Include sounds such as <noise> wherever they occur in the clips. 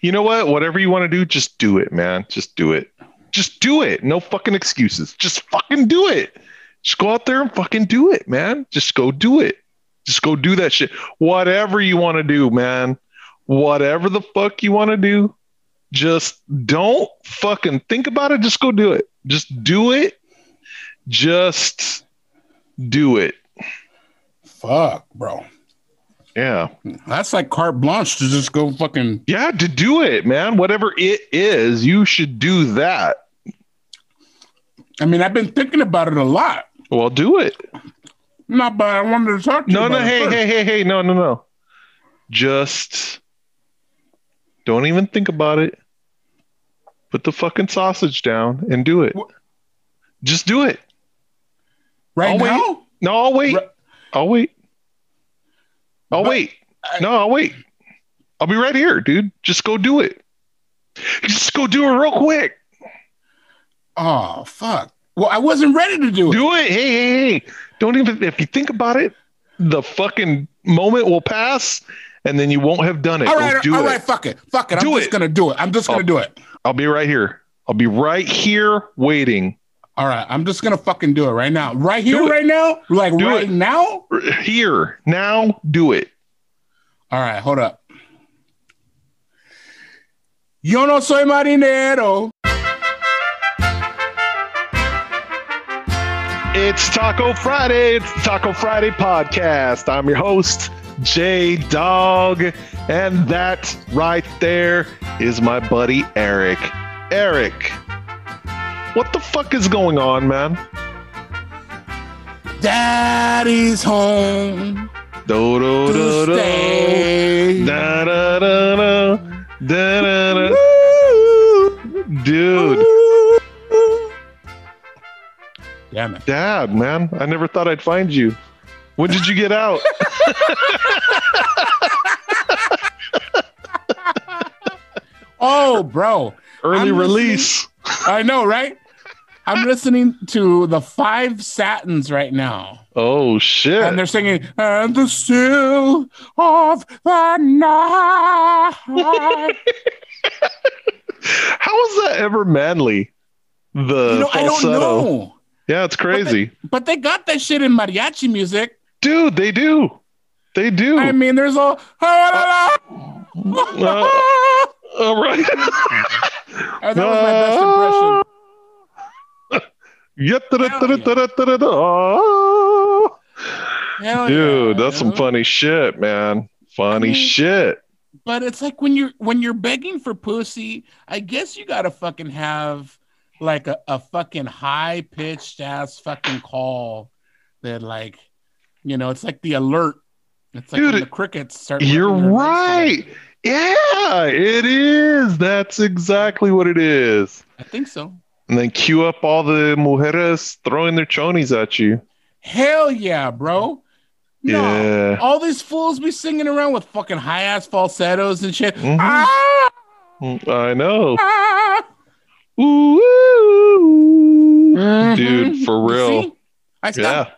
You know what? Whatever you want to do, just do it, man. Just do it. Just do it. No fucking excuses. Just fucking do it. Just go out there and fucking do it, man. Just go do it. Just go do that shit. Whatever you want to do, man. Whatever the fuck you want to do, just don't fucking think about it. Just go do it. Just do it. Just do it. Fuck, bro. Yeah. That's like carte blanche to just go fucking. Yeah, to do it, man. Whatever it is, you should do that. I mean, I've been thinking about it a lot. Well, do it. Not, but I wanted to talk to No, you. no, it hey, hey, hey, hey, no, no, no. Just don't even think about it. Put the fucking sausage down and do it. Wha- Just do it. Right I'll wait. now? No, I'll wait. Right- I'll wait. I'll But wait. I- no, I'll wait. I'll be right here, dude. Just go do it. Just go do it real quick. Oh, fuck. Well, I wasn't ready to do it. Do it. Hey, hey, hey. Don't even, if you think about it, the fucking moment will pass and then you won't have done it. all Go do all it. right, fuck it. Fuck it. I'm Do just going to do it. I'm just going Oh. to do it. I'll be right here. I'll be right here waiting. All right. I'm just going to fucking do it right now. Right here, right now? Like Do right it. now? Here, now, do it. All right, hold up. Yo no soy marinero. It's Taco Friday. It's the Taco Friday podcast. I'm your host, J Dog. And that right there is my buddy, Eric. Eric, what the fuck is going on, man? Daddy's home Do, do, do, do. stay. Da, da, da, da. Da, da, da. Dude, Damn it. dad, man, I never thought I'd find you. When did you get out? <laughs> <laughs> Oh, bro. Early I'm release. I know, right? I'm listening to the Five Satins right now. Oh shit. And they're singing, and the still of the night. <laughs> How is that ever manly? The you know, I don't falsetto. know. Yeah, it's crazy. But they got that shit in mariachi music. Dude, they do. They do. I mean, there's all. <laughs> Uh, all right. that was my best impression. <laughs> Yeah. Oh. Dude, that's some funny shit, man. Funny I mean- shit. But it's like when you're when you're begging for pussy, I guess you gotta fucking have like a, a fucking high pitched ass fucking call that like you know it's like the alert. It's like Dude, the crickets start. You're rubbing their legs right. Yeah, it is. That's exactly what it is. I think so. And then cue up all the mujeres throwing their chonies at you. Hell yeah, bro. No, Yeah. all these fools be singing around with fucking high ass falsettos and shit. Mhm. Ah, I know. ah. Ooh, Mhm. dude, for real. I Yeah.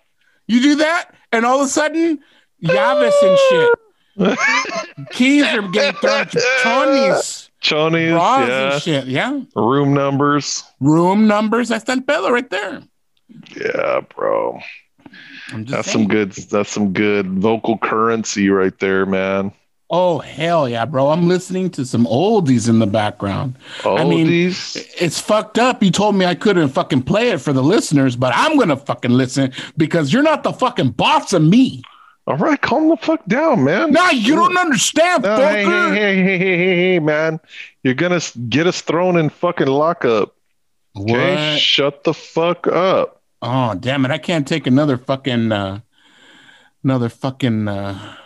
You do that, and all of a sudden, Yavis and shit. <laughs> Keys are getting thrown. Tony's Chonies, bras yeah. and shit. Yeah. Room numbers. Room numbers. That's that pedo right there. Yeah, bro. I'm just That's saying. some good. That's some good vocal currency right there, man. Oh hell yeah, bro! I'm listening to some oldies in the background. Oh, I mean. It's fucked up. You told me I couldn't fucking play it for the listeners, but I'm gonna fucking listen because you're not the fucking boss of me. All right, calm the fuck down, man. Nah, you don't understand, No, hey, fucker. hey, hey, hey, hey, hey, hey, man. You're gonna get us thrown in fucking lockup. Okay, What? shut the fuck up. Oh damn it! I can't take another fucking uh another fucking uh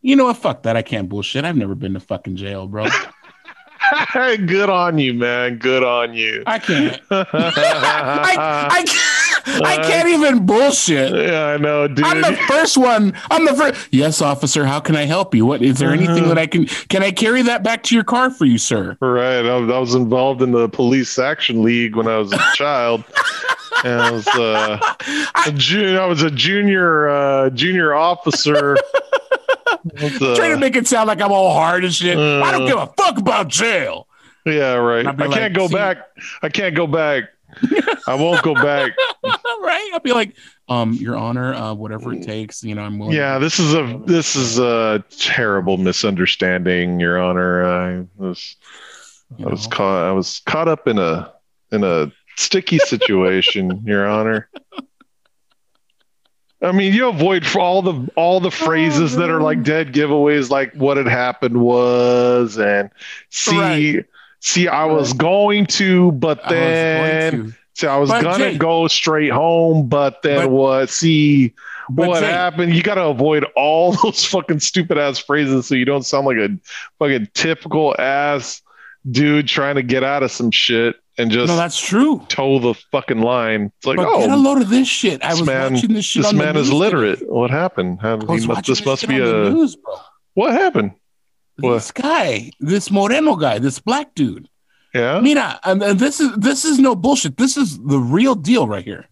You know what? Fuck that. I can't bullshit. I've never been to fucking jail, bro. <laughs> <laughs> Good on you, man. Good on you. I can't. <laughs> I, I, can't- I can't even bullshit. yeah, I know, dude. I'm the first one. I'm the first. Yes, officer. How can I help you? What is there anything that I can? Can I carry that back to your car for you, sir? Right. I was, I was involved in the Police Athletic League when I was a <laughs> child. And I was uh, a junior. I was a junior uh, junior officer <laughs> What's, Trying to uh, make it sound like I'm all hard and shit. I don't Uh. give a fuck about jail. yeah, right. I like, can't go see- back. I can't go back. I won't go back. <laughs> right? I'll be like, um, Your Honor, uh, whatever it takes, you know, I'm willing. Yeah, this is a this is a terrible misunderstanding, Your Honor. I was you I was know. caught I was caught up in a in a sticky situation, <laughs> Your Honor. I mean, you avoid for all the all the phrases that are like dead giveaways, like what had happened was, and see, Right. See, I was going to, but I was then to. see, I was But gonna go straight home, but then But- what? See, what happened? You got to avoid all <laughs> those fucking stupid ass phrases so you don't sound like a fucking typical ass dude trying to get out of some shit and just No, that's true. toe the fucking line. It's like, oh but get a oh, load of this shit. I this was man- watching this shit this man is literate. today. What happened? How, I must, watching this must be a news, what happened? What? This guy, this Moreno guy, this black dude. Yeah. Mira, and, and this is this is no bullshit. This is the real deal right here.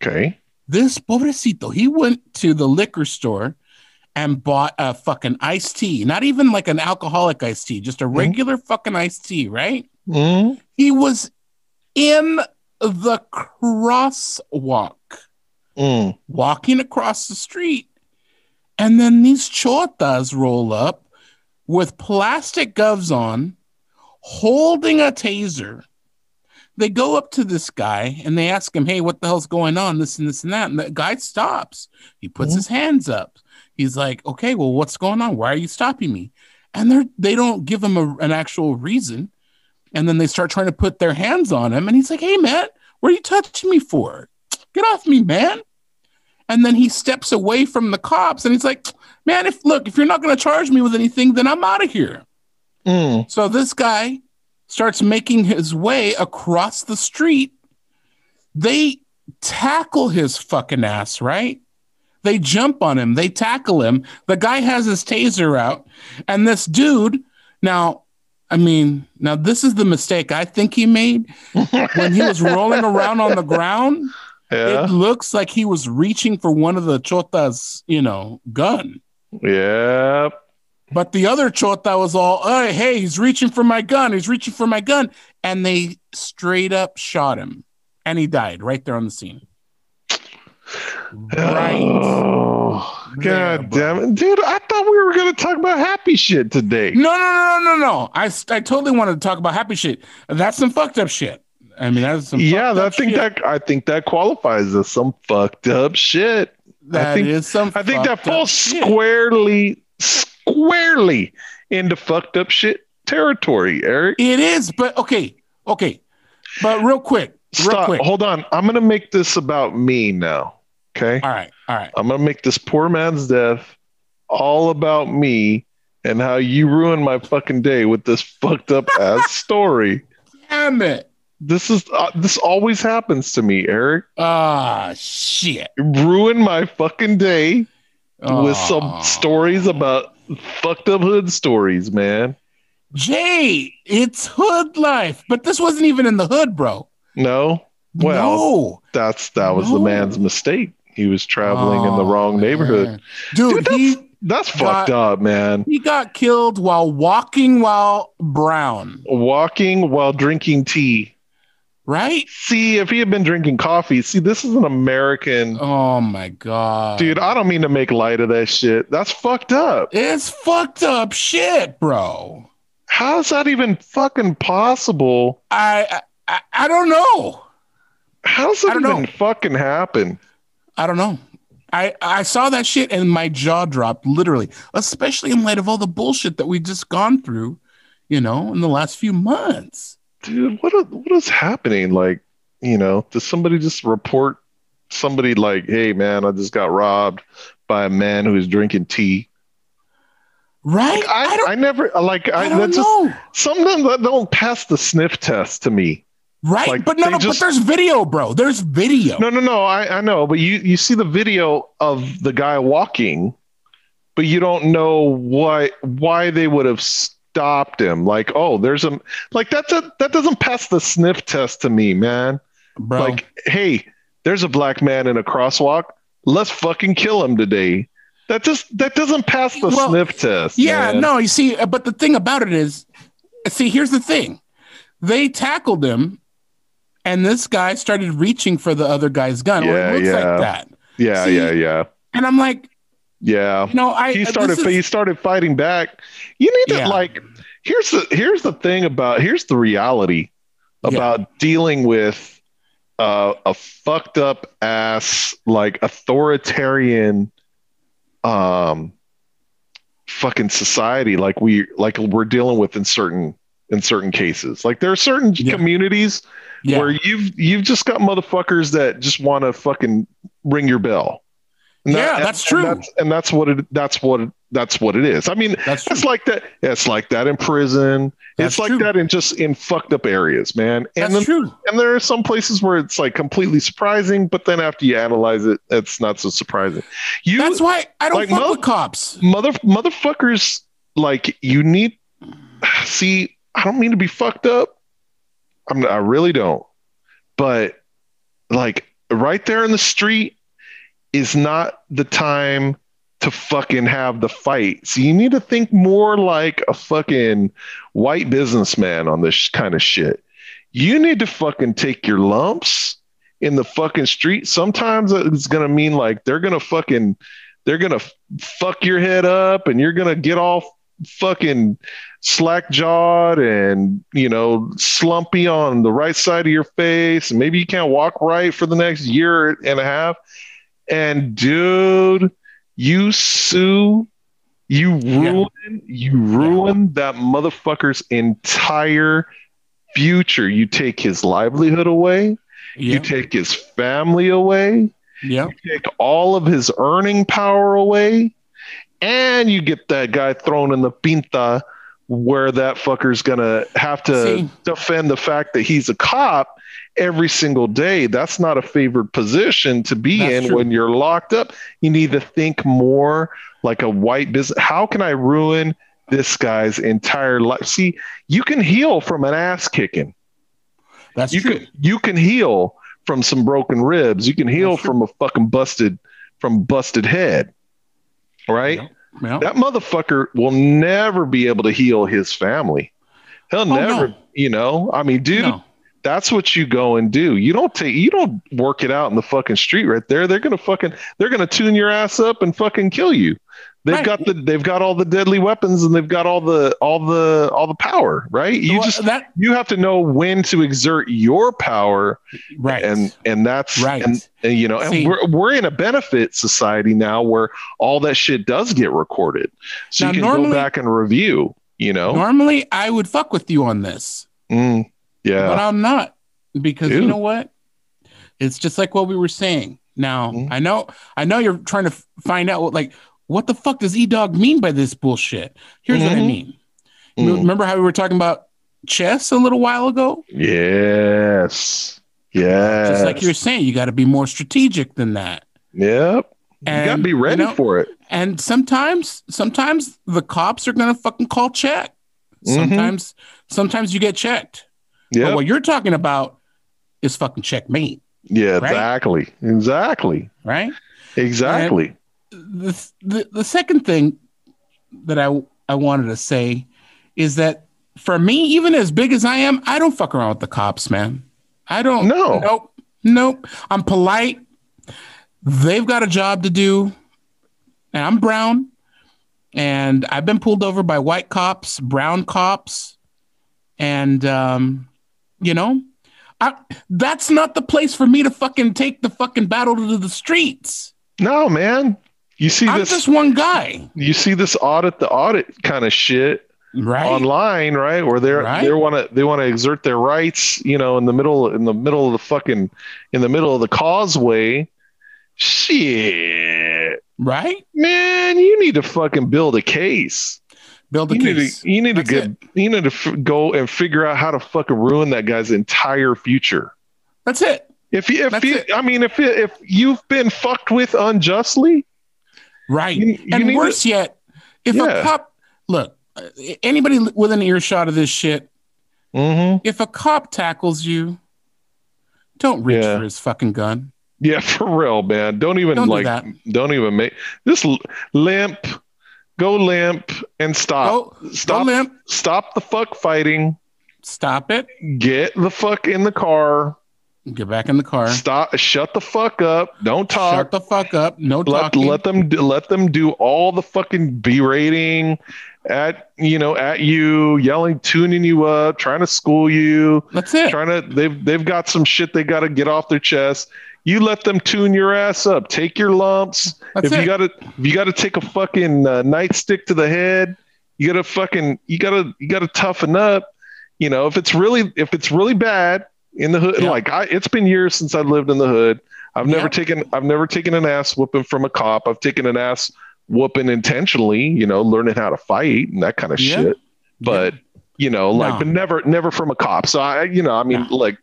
Okay. This pobrecito, he went to the liquor store and bought a fucking iced tea, not even like an alcoholic iced tea, just a regular fucking iced tea, right? Mm, He was in the crosswalk, mm, walking across the street, and then these chotas roll up with plastic gloves on, holding a taser. They go up to this guy and they ask him, Hey, what the hell's going on? This and this and that. And the guy stops. He puts Mhm. his hands up. He's like, Okay, well, what's going on? Why are you stopping me? And they're they don't give him a, an actual reason. And then they start trying to put their hands on him. And he's like, Hey man, what are you touching me for? Get off me, man. And then he steps away from the cops and he's like, Man, if look, if you're not gonna charge me with anything, then I'm out of here. mm. So this guy starts making his way across the street. They tackle his fucking ass, right? They jump on him, they tackle him. The guy has his taser out, and this dude, now, I mean, now this is the mistake I think he made when he was rolling around on the ground. <laughs> Yeah. It looks like he was reaching for one of the chotas, you know, gun. Yeah. But the other chota was all, hey, hey, he's reaching for my gun. He's reaching for my gun. And they straight up shot him. And he died right there on the scene. <sighs> Right. Oh, There, God bro. damn it. Dude, I thought we were going to talk about happy shit today. No, no, no, no, no, no. I, I totally wanted to talk about happy shit. That's some fucked up shit. I mean, that's some yeah, fucked I think shit. that I think that qualifies as some fucked up shit. That think- is some I think that falls squarely, squarely into fucked up shit territory, Eric. It is, but okay, okay. But real quick, real Stop. quick. Hold on. I'm gonna make this about me now. Okay. All right, all right. I'm gonna make this poor man's death all about me and how you ruined my fucking day with this fucked up ass <laughs> story. Damn it. This is uh, this always happens to me, Eric. Ah, shit. Ruin my fucking day with some stories about fucked up hood stories, man. Jay, it's hood life. But this wasn't even in the hood, bro. No, Well, no. that's that was the man's mistake. He was traveling in the Oh, wrong neighborhood. man. Dude, Dude, he That's Got- fucked up, man. he got killed while walking while brown, Walking while drinking tea. Right? See, if he had been drinking coffee, see, this is an American Oh my god. dude. I don't mean to make light of that shit. That's fucked up. It's fucked up shit, bro. How is that even fucking possible? I I, I don't know. How does I even know. fucking happen? I don't know. I, I saw that shit and my jaw dropped literally, especially in light of all the bullshit that we've just gone through, you know, in the last few months. Dude, what is, what is happening? Like, you know, does somebody just report somebody like, hey man, I just got robbed by a man who's drinking tea? Right? Like, I, I don't, I never like I, I, don't just know. some of them that don't pass the sniff test to me. Right? like, but no, no, just- but there's video, bro. There's video. No, no, no. I, I know, but you you see the video of the guy walking, but you don't know why why they would have stopped him. Like, oh, there's a like that's a that doesn't pass the sniff test to me, man. bro. Like, hey, there's a black man in a crosswalk. Let's fucking kill him today. That just that doesn't pass the Well, sniff test. Yeah, man. no, you see, uh, but the thing about it is, see, here's the thing. They tackled him, and this guy started reaching for the other guy's gun. Yeah, it looks yeah. like that. Yeah, See, yeah, yeah, And I'm like, yeah. you know, I he uh, started is- he started fighting back. You need to Yeah. like here's the here's the thing about here's the reality Yeah. about dealing with uh, a fucked up ass like authoritarian um fucking society like we like we're dealing with in certain in certain cases. Like there are certain Yeah. communities yeah, where you've you've just got motherfuckers that just want to fucking ring your bell. And Yeah, and- that's true. And that's, and that's what it. That's what it, that's what it is. I mean, that's true. it's like that. It's like that in prison. That's it's like true. that in just in fucked up areas, man. And That's then, true. and there are some places where it's like completely surprising, but then after you analyze it, it's not so surprising. You That's why I don't like fuck mo- with cops. mother motherfuckers like you need see i don't mean to be fucked up i'm i really don't but like right there in the street is not the time to fucking have the fight so you need to think more like a fucking white businessman on this kind of shit. You need to fucking take your lumps in the fucking street. Sometimes it's gonna mean like they're gonna fucking they're gonna fuck your head up and you're gonna get all fucking slack jawed and you know slumpy on the right side of your face. And maybe you can't walk right for the next year and a half and dude you sue you ruin you ruin that motherfucker's entire future. You take his livelihood away. Yeah, you take his family away. Yeah, take all of his earning power away, and you get that guy thrown in the pinta where that fucker's gonna have to See. defend the fact that he's a cop every single day. That's not a favored position to be That's in true. when you're locked up. You need to think more like a white business. How can I ruin this guy's entire life? See, you can heal from an ass kicking that's you true. can you can heal from some broken ribs. You can heal That's true. from a fucking busted from busted head. Right? Yeah. Yeah. That motherfucker will never be able to heal his family. He'll Oh, never, no. you know. I mean, dude, No. that's what you go and do. You don't take you don't work it out in the fucking street right there. They're gonna fucking they're gonna tune your ass up and fucking kill you. They've Right. got the they've got all the deadly weapons and they've got all the all the all the power, right? You Well, just that you have to know when to exert your power right. and and that's Right. and, and you know See- and we're, we're in a benefit society now where all that shit does get recorded so you can normally- go back and review you know Normally, I would fuck with you on this, Mm, but I'm not because you know what? It's just like what we were saying. Now, Mhm. I know, I know you're trying to find out what, like, what the fuck does E Dog mean by this bullshit? Here's what I Mhm. mean. Mm, Remember how we were talking about chess a little while ago? yes yes Just like you're saying, you got to be more strategic than that. yep you gotta be ready you know, for it And sometimes, sometimes the cops are gonna fucking call check. Mhm. Sometimes, sometimes you get checked. Yeah what you're talking about is fucking checkmate, yeah right? exactly exactly right? exactly The, the the second thing that I I wanted to say is that for me, even as big as I am, I don't fuck around with the cops, man. I don't. No. Nope. Nope. I'm polite. They've got a job to do, and I'm brown, and I've been pulled over by white cops, brown cops, and um, you know, I, that's not the place for me to fucking take the fucking battle to the streets. no man you see I'm this just one guy, you see this audit the audit kind of shit right? online, right? Where they're Right. they want to they want to exert their rights, you know, in the middle in the middle of the fucking in the middle of the causeway. Shit, right? man, you need to fucking build a case. Build a You need case. to you need to That's get you need to f- go and figure out how to fucking ruin that guy's entire future. That's it. If you, if That's you, it. I mean, if if you've been fucked with unjustly, Right. You- you and worse yet, if Yeah. a cop look, anybody within earshot of this shit, mhm, if a cop tackles you, don't reach Yeah. for his fucking gun. Yeah, <laughs> for real, man. Don't even Don't do like. that. Don't even make just l- limp. Go limp and stop. Go, go stop. limp. Stop the fuck fighting. Stop it. Get the fuck in the car. Get back in the car. Stop. Shut the fuck up. Don't talk. Shut the fuck up. No let, talking. let them let them do all the fucking berating at you know at you yelling tuning you up trying to school you That's it. trying to they've they've got some shit they got to get off their chest you let them tune your ass up take your lumps That's if it. you got to if you got to take a fucking uh, nightstick to the head you got to fucking you got to you got to toughen up you know if it's really if it's really bad in the hood Yeah. like I, it's been years since i lived in the hood i've never Yeah. taken i've never taken an ass whooping from a cop i've taken an ass whooping intentionally you know learning how to fight and that kind of Yeah. shit but you know like No. but never never from a cop so i you know i mean No. like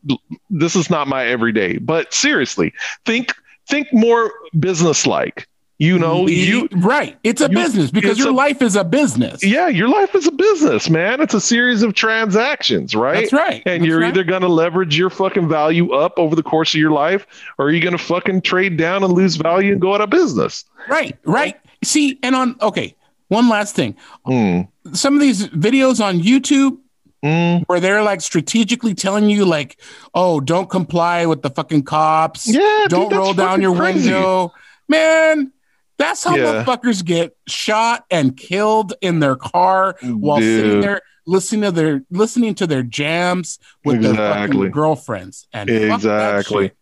this is not my everyday but seriously think think more business like you know you right. It's a you- business because your a- life is a business. yeah your life is a business man it's a series of transactions right That's right. and That's you're right. either going to leverage your fucking value up over the course of your life or you're going to fucking trade down and lose value and go out of business right, right. See, and on okay, one last thing. Mm, Some of these videos on YouTube mm. where they're like strategically telling you like, "Oh, don't comply with the fucking cops. yeah don't that's roll down your crazy. window." Man, that's how Yeah. motherfuckers get shot and killed in their car while sitting there listening to their listening to their jams with their fucking girlfriends. And Exactly. Yep.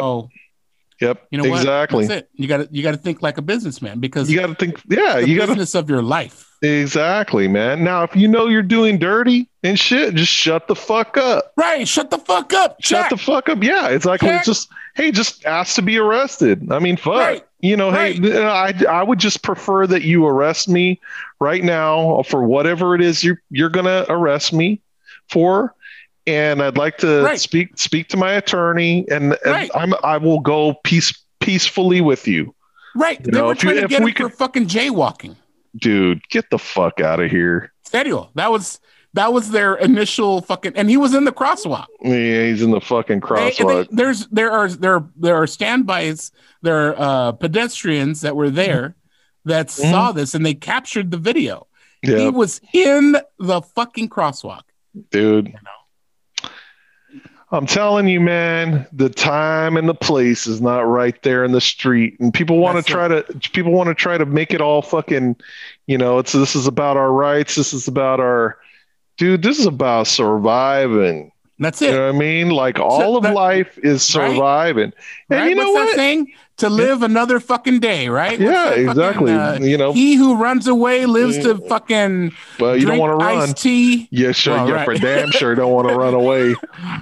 So yep you know what? exactly That's it. You got to you got to think like a businessman because you got to think yeah you got to business of your life. exactly man now if you know you're doing dirty and shit just shut the fuck up Right. Shut the fuck up. shut Check. the fuck up yeah exactly Check. just hey just ask to be arrested i mean fuck Right. You know Right. hey I, I would just prefer that you arrest me right now for whatever it is you're you're gonna arrest me for and i'd like to Right. speak speak to my attorney and, and Right. i'm i will go peace peacefully with you right. You They know, were if you- trying to get we him for fucking jaywalking. dude get the fuck out of here Serio. That was that was their initial fucking and he was in the crosswalk. yeah he's in the fucking They- crosswalk they- there's there are there there are standbys, there are uh, pedestrians that were there that Mm-hmm. saw this and they captured the video. He was in the fucking crosswalk. dude i'm telling you man the time and the place is not right there in the street and people want to try to people want to try to make it all fucking you know it's this is about our rights this is about our dude this is about surviving That's it. you know what i mean like all of that- life is Right. surviving and right? you know What's that what saying? To live another fucking day, right? What's yeah fucking, exactly uh, you know he who runs away lives to fucking but you don't want to run tea, yeah sure Well, yeah right. for damn sure don't want to run <laughs> away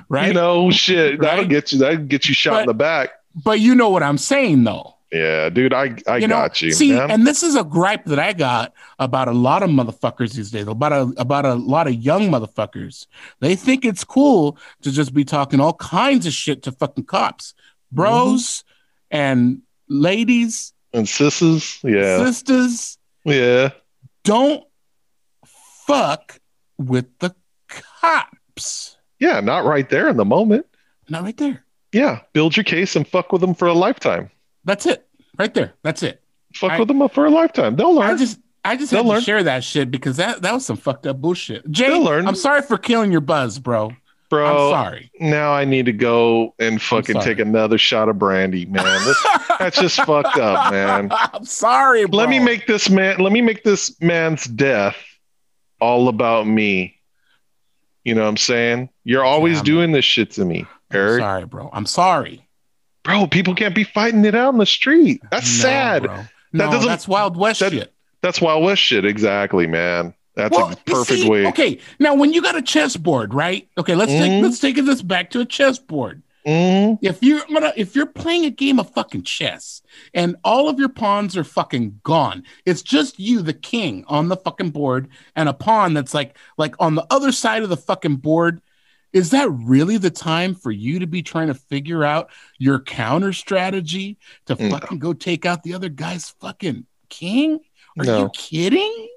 right? you know shit that'll get you that'll get you shot in the back but you know what I'm saying, though. Yeah, dude, I I you know, got you. see, man. and this is a gripe that I got about a lot of motherfuckers these days, about a about a lot of young motherfuckers. They think it's cool to just be talking all kinds of shit to fucking cops, bros, mm-hmm. and ladies, and sisters. yeah, sisters. yeah, Don't fuck with the cops. yeah. Not right there in the moment. Not right there. Yeah, build your case and fuck with them for a lifetime. That's it. Right there. That's it. Fuck I- with them for a lifetime. They'll learn. I just I just They'll had to learn. share that shit because that that was some fucked up bullshit. Jay, They'll learn. I'm sorry for killing your buzz, bro. Bro, I'm sorry. now I need to go and fucking take another shot of brandy, man. This, <laughs> that's just fucked up, man. I'm sorry, bro. Let me make this man. Let me make this man's death all about me. You know what I'm saying? You're always Damn. doing this shit to me, I'm Eric. sorry, bro. I'm sorry. Bro, people can't be fighting it out in the street. That's No, sad. bro. No, that's Wild West that- shit. That's Wild West shit. Exactly, man. That's Well, a perfect see, way. Okay, now when you got a chessboard, right? Okay, let's Mhm. take let's take this back to a chessboard. Mhm. If you're gonna if you're playing a game of fucking chess and all of your pawns are fucking gone, it's just you, the king, on the fucking board, and a pawn that's like like on the other side of the fucking board. Is that really the time for you to be trying to figure out your counter strategy to No. fucking go take out the other guy's fucking king? Are No. you kidding?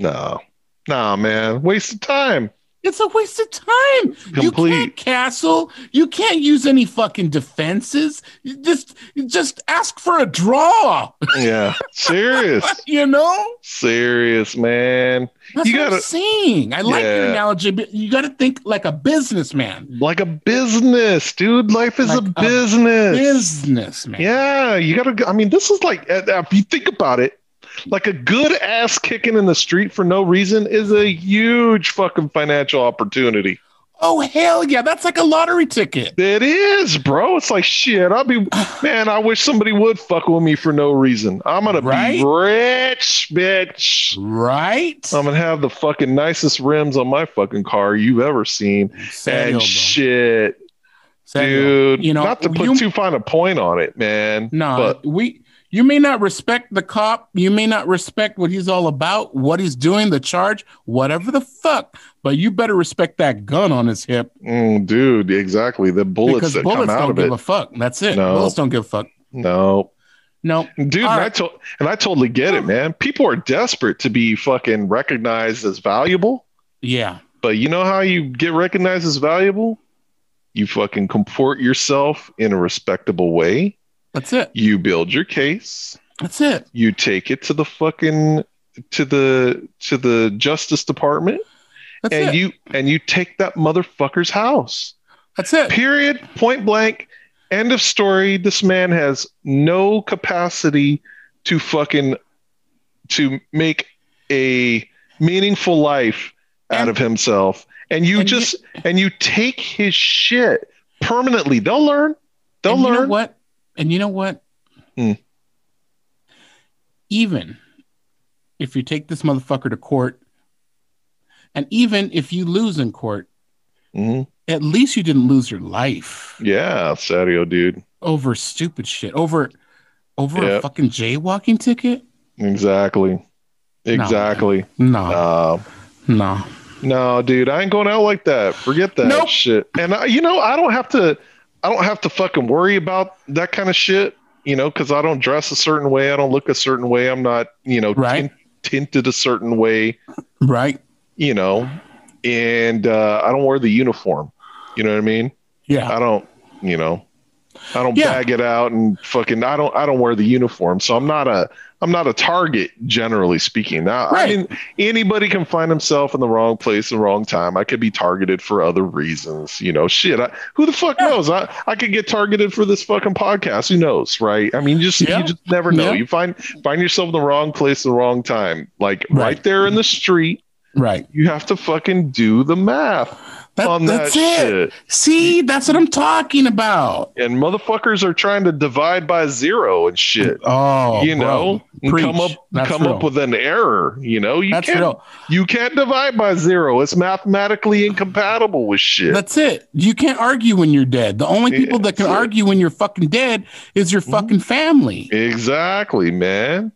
No, no, man. Waste of time. It's a waste of time. You can't castle. You can't use any fucking defenses. You just just ask for a draw. Yeah. <laughs> Serious. You know? Serious, man. That's You what gotta- I'm saying. I like your analogy, but you got to think like a businessman. Like a business, dude. Life is Like a a business. Businessman. Yeah, you gotta. I mean, this is like uh, if you think about it, like a good ass kicking in the street for no reason is a huge fucking financial opportunity. Oh hell yeah, that's like a lottery ticket. It is, bro. It's like shit. I'll be <sighs> man. I wish somebody would fuck with me for no reason. I'm gonna Right? be rich, bitch. Right? I'm gonna have the fucking nicest rims on my fucking car you've ever seen, Serio, and shit, Serio. dude. You know, not to put you- too fine a point on it, man. No, but we you may not respect the cop, you may not respect what he's all about, what he's doing, the charge, whatever the fuck, but you better respect that gun on his hip mm, dude, exactly. The bullets because that bullets come out don't of give it. a fuck. That's it. No. Bullets don't give a fuck. no, No. dude. And I to- and I totally get it, man. People are desperate to be fucking recognized as valuable. Yeah. But you know how you get recognized as valuable? You fucking comport yourself in a respectable way. That's it. You build your case. That's it. You take it to the fucking to the to the Justice Department, That's and it. you and you take that motherfucker's house. That's it. Period. Point blank. End of story. This man has no capacity to fucking to make a meaningful life out And- of himself. And you and you- just and you take his shit permanently. They'll learn. They'll and you know learn. what? And you know what? Hmm. Even if you take this motherfucker to court, and even if you lose in court, Mhm. at least you didn't lose your life Yeah, Sadio, dude. over stupid shit. Over over a fucking jaywalking ticket? Exactly. Exactly. No, Uh, no. No, dude, I ain't going out like that. Forget that Nope. shit. And I, you know, I don't have to. I don't have to fucking worry about that kind of shit. You know, because I don't dress a certain way. I don't look a certain way. I'm not, you know, Right. tint- tinted a certain way. Right? You know, and uh, I don't wear the uniform. You know what I mean? Yeah. I don't. You know, I don't Yeah. bag it out and fucking. I don't. I don't wear the uniform, so I'm not a. I'm not a target, generally speaking. Now, I mean, anybody can find himself in the wrong place, the wrong time. I could be targeted for other reasons. You know, shit. I, who the fuck Yeah. knows? I, I could get targeted for this fucking podcast. Who knows, right? I mean, just Yeah. you just never know. Yeah. You find find yourself in the wrong place, at the wrong time. Like right, Right. there in the street, Right. you have to fucking do the math That- on that that's it. shit. See, that's what I'm talking about. And motherfuckers are trying to divide by zero and shit. Oh, you know, come up That's come real. up with an error. You know, you That's can't real. you can't divide by zero. It's mathematically incompatible with shit. That's it. You can't argue when you're dead. The only Yeah, people that can it. argue when you're fucking dead is your Mhm. fucking family. exactly, man.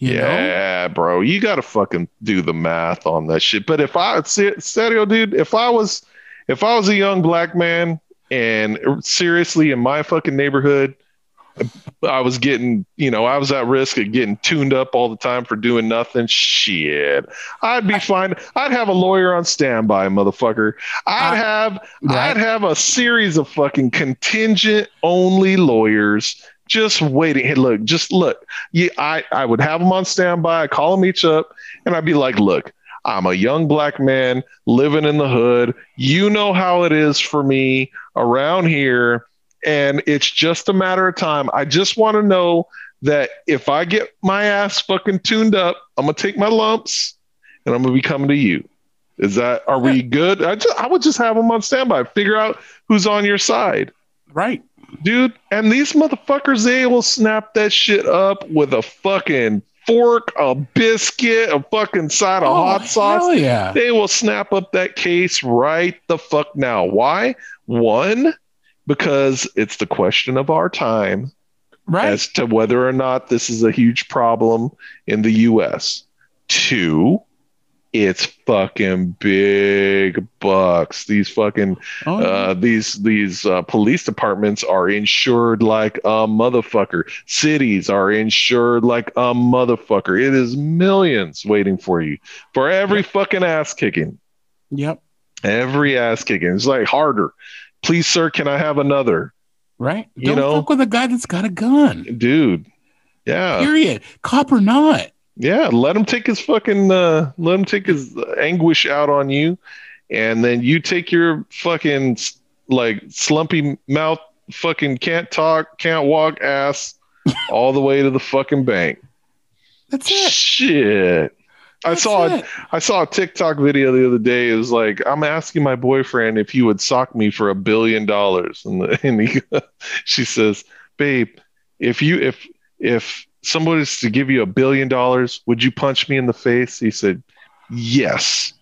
You know? yeah, bro. You got to fucking do the math on that shit. But if I se- serio, dude, if I was if I was a young black man and seriously in my fucking neighborhood, I was getting, you know, I was at risk of getting tuned up all the time for doing nothing. Shit, I'd be fine. I'd have a lawyer on standby, motherfucker. I'd have, Right. I'd have a series of fucking contingent only lawyers just waiting. Hey, look, just look. Yeah, I, I would have them on standby. I call them each up, and I'd be like, look. I'm a young black man living in the hood. You know how it is for me around here and it's just a matter of time. I just want to know that if I get my ass fucking tuned up, I'm gonna take my lumps and I'm gonna be coming to you. Is that are we good? I just I would just have them on standby. Figure out who's on your side, Right. Dude. And these motherfuckers, they will snap that shit up with a fucking fork, a biscuit, a fucking side of oh, hot sauce. Oh, yeah. They will snap up that case right the fuck now. Why? One, because it's the question of our time Right. as to whether or not this is a huge problem in the US. Two, it's fucking big bucks. These fucking Oh, uh, these these uh, police departments are insured like a motherfucker. Cities are insured like a motherfucker. It is millions waiting for you for every fucking ass kicking. yep. Every ass kicking. It's like harder. Please, sir, can I have another? Right? You Don't know- fuck with a guy that's got a gun. Dude. Yeah. Period. Cop or not. Yeah. Let him take his fucking uh let him take his anguish out on you. And then you take your fucking like slumpy mouth, fucking can't talk, can't walk ass <laughs> all the way to the fucking bank. That's it. Shit. I saw it. I saw a TikTok video the other day. It was like, I'm asking my boyfriend if he would sock me for a billion dollars, and, the, <laughs> and he, <laughs> she says, "Babe, if you if if somebody was to give you a billion dollars, would you punch me in the face?" He said, "Yes,"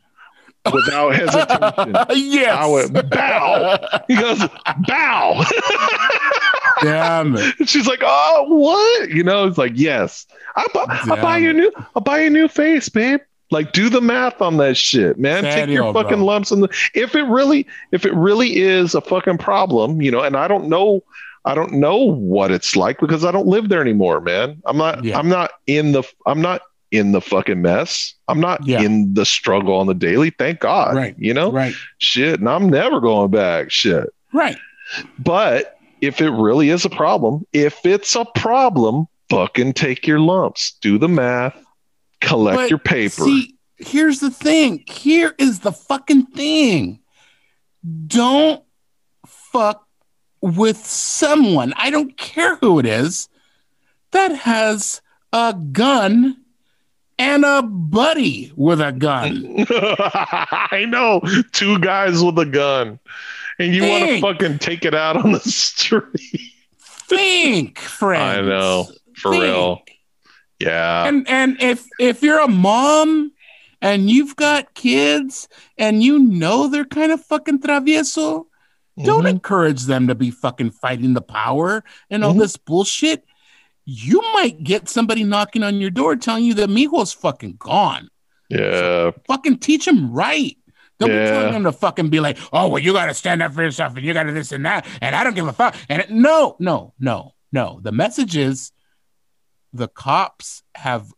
without <laughs> hesitation. yes. I went bow. He goes bow. <laughs> Damn it. <laughs> She's like, "Oh, what?" You know, it's like, "Yes, I bu- I'll buy you a new, I'll buy you a new face, babe." Like, do the math on that shit, man. Take your fucking bro. lumps in the. If it really, if it really is a fucking problem, you know, and I don't know, I don't know what it's like because I don't live there anymore, man. I'm not, Yeah. I'm not in the, I'm not in the fucking mess. I'm not Yeah. in the struggle on the daily. Thank God, Right. You know, Right. shit, and I'm never going back. Shit. Right. But if it really is a problem, if it's a problem, fucking take your lumps, do the math, collect But your paper. See, here's the thing. Here is the fucking thing. Don't fuck with someone, I don't care who it is, that has a gun and a buddy with a gun. <laughs> I know two guys with a gun, and you want to fucking take it out on the street. Think, <laughs> friends. I know, for Think. real. Yeah. And and if if you're a mom and you've got kids and you know they're kind of fucking travieso, Don't Mhm. encourage them to be fucking fighting the power and all Mhm. this bullshit. You might get somebody knocking on your door telling you that Mijo's fucking gone. Yeah. Fucking teach him right. Don't be telling them to fucking be like, oh, well, you got to stand up for yourself and you got to this and that. And I don't give a fuck. And it, no, no, no, no. The message is the cops have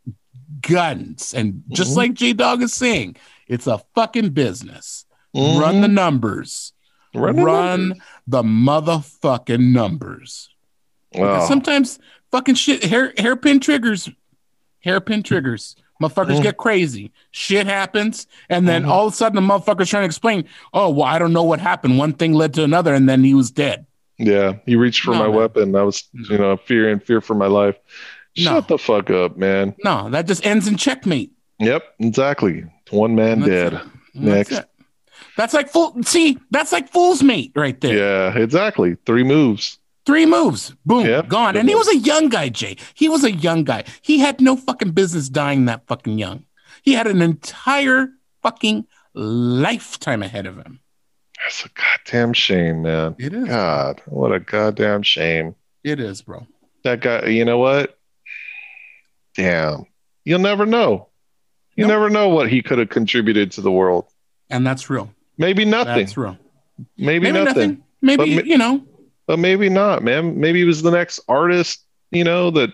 guns. And just Mhm. like J Dog is saying, it's a fucking business. Mhm. Run the numbers Run the run the motherfucking numbers. Wow. sometimes fucking shit, hair, hairpin triggers, hairpin triggers. Motherfuckers Mhm. get crazy. Shit happens. And then Mhm. all of a sudden, the motherfucker's trying to explain, oh, well, I don't know what happened. One thing led to another, and then he was dead. Yeah, he reached for No, my man. weapon. I was, you know, fear and fear for my life. No. Shut the fuck up, man. No, that just ends in checkmate. Yep, exactly. One man dead. Next. it. That's like full. See, that's like fool's mate right there. Yeah, exactly. Three moves. Three moves, boom, Yep. gone. And he was a young guy, Jay. He was a young guy. He had no fucking business dying that fucking young. He had an entire fucking lifetime ahead of him. That's a goddamn shame, man. It is. God, what a goddamn shame. It is, bro. That guy, you know what? Damn. You'll never know. You Nope. never know what he could have contributed to the world. And that's real. Maybe nothing. That's real. maybe, Maybe nothing. nothing. Maybe, But you know, But maybe not, man. Maybe he was the next artist, you know, that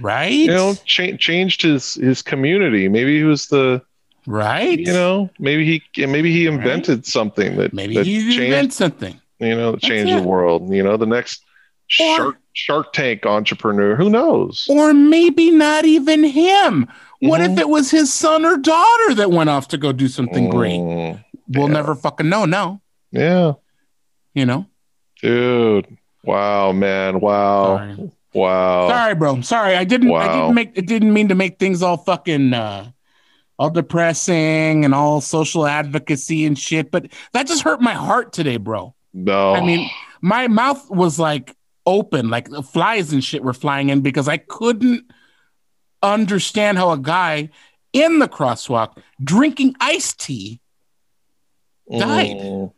right? you know cha- changed his his community. Maybe he was the right? you know maybe he maybe he invented something that Maybe that he changed invent something. you know that changed the world. You know, the next Or- Shark Shark Tank entrepreneur. Who knows? Or maybe not even him. What Mhm. if it was his son or daughter that went off to go do something great? Mm, We'll yeah. never fucking know now, yeah, you know? dude. Wow, man. Wow. Sorry. Wow. Sorry, bro. Sorry. I didn't I didn't make it didn't mean to make things all fucking uh all depressing and all social advocacy and shit, but that just hurt my heart today, bro. No. I mean, my mouth was like open, like flies and shit were flying in because I couldn't understand how a guy in the crosswalk drinking iced tea died. Mm,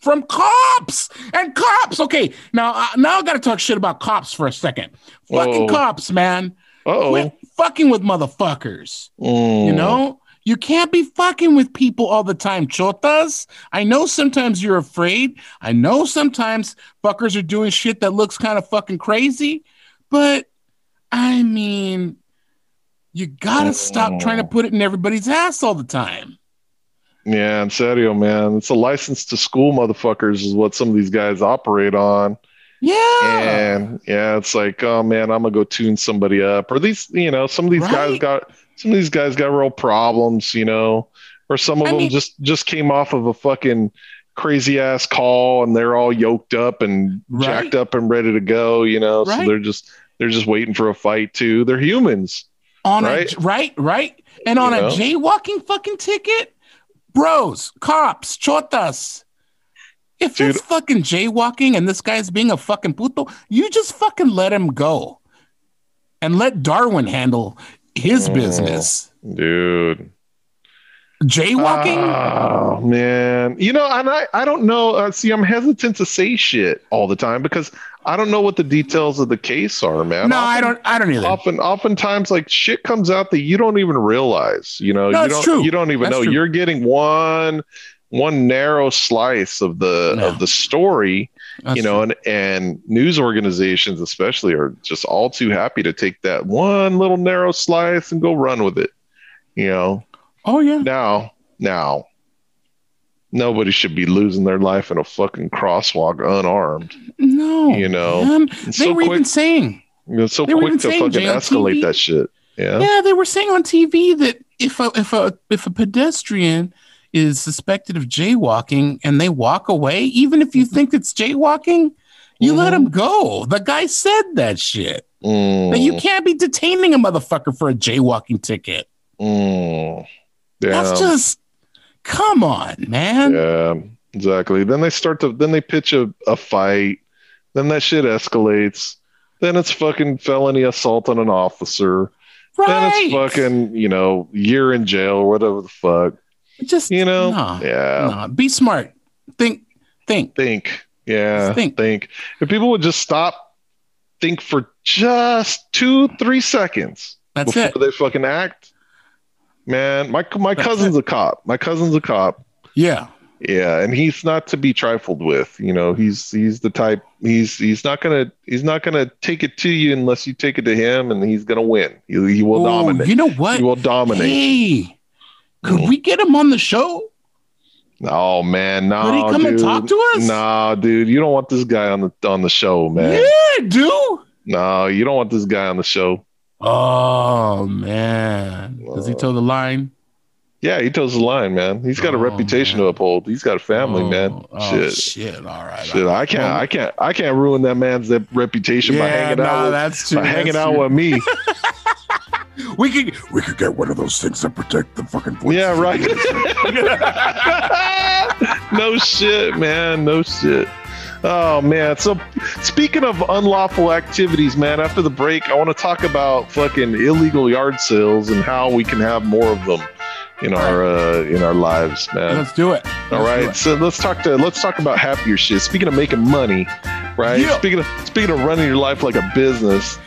from cops and cops. Okay, now uh, now I got to talk shit about cops for a second. Fucking Oh. cops, man. Quit fucking with motherfuckers. Mm. You know, you can't be fucking with people all the time, chotas. I know sometimes you're afraid. I know sometimes fuckers are doing shit that looks kind of fucking crazy, but I mean, you gotta stop oh. trying to put it in everybody's ass all the time. Yeah, in serio, man. It's a license to school motherfuckers is what some of these guys operate on. Yeah. And yeah, it's like, oh man, I'm gonna go tune somebody up. Or these, you know, some of these guys got some of these guys got real problems, you know. Or some of I them mean- just just came off of a fucking crazy ass call and they're all yoked up and Right. jacked up and ready to go, you know. So they're just they're just waiting for a fight too. They're humans. on Right? a right, right, and on You a jaywalking fucking ticket, bros, cops, chotas. If Dude. it's fucking jaywalking and this guy's being a fucking puto, you just fucking let him go, and let Darwin handle his Oh. business. Dude. Jaywalking, Oh man, you know, and I I don't know. Uh, see, I'm hesitant to say shit all the time because I don't know what the details of the case are, man. no, I don't. I don't either. Often, oftentimes, like shit comes out that you don't even realize. You know, No, you don't. true. You don't even That's know. true. You're getting one one narrow slice of the No. of the story. That's you know, true. and and news organizations especially are just all too happy to take that one little narrow slice and go run with it. You know, oh yeah, now, now, nobody should be losing their life in a fucking crosswalk unarmed. no, You know. They so were even quick, saying it's so they were quick even to saying, fucking escalate that shit. Yeah. Yeah, they were saying on TV that if a if a if a pedestrian is suspected of jaywalking and they walk away, even if you think it's jaywalking, you let Mhm. him go. The guy said that shit. That you Mm, can't be detaining a motherfucker for a jaywalking ticket. mm. Yeah. That's just come on, man. yeah, exactly. Then they start to then they pitch a, a fight. Then that shit escalates. Then it's fucking felony assault on an officer. Right. Then it's fucking, you know, year in jail or whatever the fuck. just You know? nah, yeah. nah. Be smart. Think think. think yeah Just think. think. if people would just stop think for just two three seconds That's before it. they fucking act man my my cousin's a cop my cousin's a cop Yeah. yeah and he's not to be trifled with you know he's he's the type he's he's not gonna he's not gonna take it to you unless you take it to him and he's gonna win he, he will Oh, dominate you know what? he will dominate Hey, could Mm. we get him on the show? oh man no Could he come and dude. talk to us? no dude you don't want this guy on the on the show man Yeah, dude. No, you don't want this guy on the show. Oh man, does he toe the line? Yeah, he toes the line, man. He's got a Oh, reputation man. to uphold. He's got a family, oh, man. Oh, shit. shit. All right. Shit, all right. I can't, Well, I can't, I can't ruin that man's that reputation by hanging no, out, with, that's true. by hanging that's out with me. <laughs> We could we could get one of those things that protect the fucking voice. yeah, right. <laughs> <laughs> no shit, man. No shit. Oh man. So speaking of unlawful activities, man, after the break, I want to talk about fucking illegal yard sales and how we can have more of them in our uh, in our lives, man. Let's do it. All Let's do right, it. so let's talk to let's talk about happier shit. Speaking of making money, right? Yeah. Speaking of speaking of running your life like a business,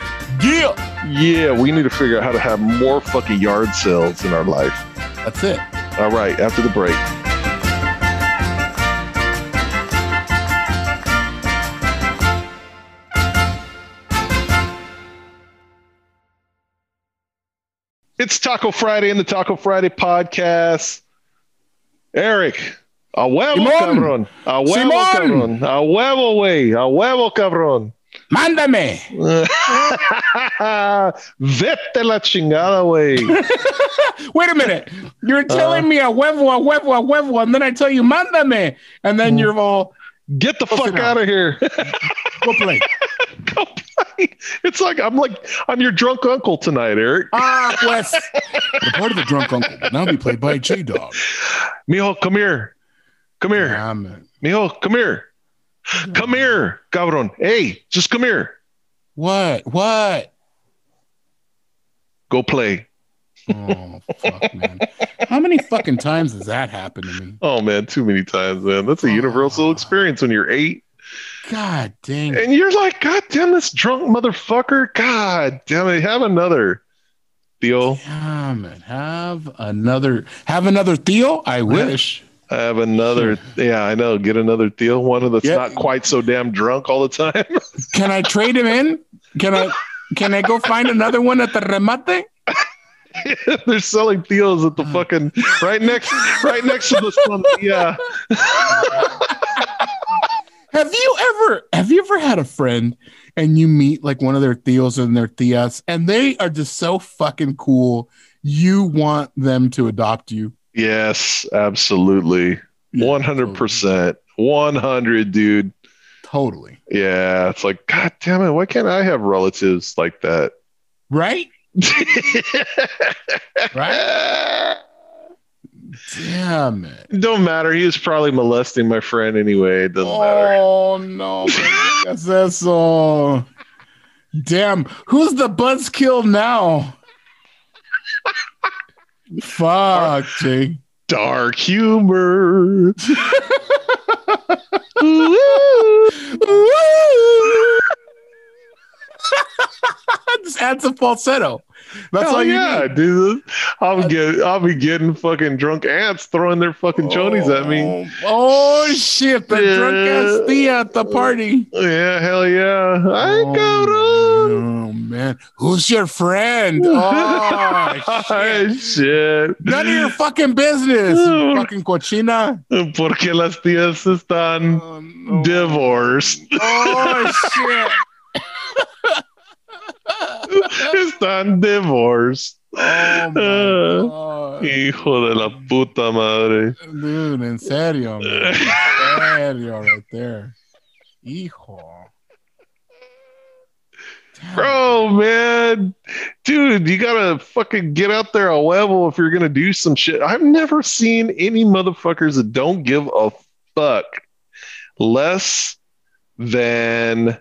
Yeah. yeah, we need to figure out how to have more fucking yard sales in our life. That's it. All right, after the break. It's Taco Friday in the Taco Friday podcast. Eric, a huevo, Simón. cabrón. A huevo, Simón. cabrón. A huevo, güey. A huevo, cabrón. Mándame. <laughs> Vete la chingada, güey. <laughs> Wait a minute. You're Uh. telling me a huevo, a huevo, a huevo, and then I tell you mándame, and then Mm. you're all Get the fuck out of here. go play. <laughs> <laughs> It's like I'm like I'm your drunk uncle tonight, Eric. Ah, bless. the part of the drunk uncle now be played by J Dog. Mijo, come here. Come here. Yeah. Mijo, come here. Come here, cabrón. Hey, just come here. What? What? Go play. Oh fuck, man. How many fucking times has that happened to me? Oh man, too many times, man. That's a universal Oh. experience when you're eight. God dang. it. And you're like, God damn this drunk motherfucker. God damn it. Have another. Theo. Yeah, man. Have another have another Theo? I wish. I have another. Yeah, I know. Get another Theo. One that's Yeah. not quite so damn drunk all the time. <laughs> Can I trade him in? Can I can I go find another one at the remate? <laughs> They're selling Theos at the uh. fucking right next, right next to this one. Yeah. <laughs> Have you ever have you ever had a friend and you meet like one of their Theos and their Theas and they are just so fucking cool. You want them to adopt you. Yes, absolutely. One hundred percent. One hundred, dude. Totally. Yeah, it's like, God damn it, why can't I have relatives like that? Right? <laughs> Right? Damn it. Don't matter. He was probably molesting my friend anyway. It doesn't matter. Oh no, that's that's all. Damn, who's the buzzkill now? Fuck, Jake. Dark humor. <laughs> <laughs> Just add some falsetto. That's Hell all you yeah, need. dude. I'll get I'll be getting fucking drunk aunts throwing their fucking chonies at me. Oh, oh, shit, the drunk ass Yeah. Thea at the party. Yeah, hell yeah. I oh, got Oh man, who's your friend? <laughs> Oh shit. shit. None of your fucking business, you <laughs> fucking cochina. Porque las tías están Oh, no. divorced. Oh shit. <laughs> están divorced. Oh my ah, god. Hijo de la puta madre. Dude, en serio, man. En serio, right there. Hijo. Damn. Bro, man. Dude, you gotta fucking get out there a level if you're gonna do some shit. I've never seen any motherfuckers that don't give a fuck less than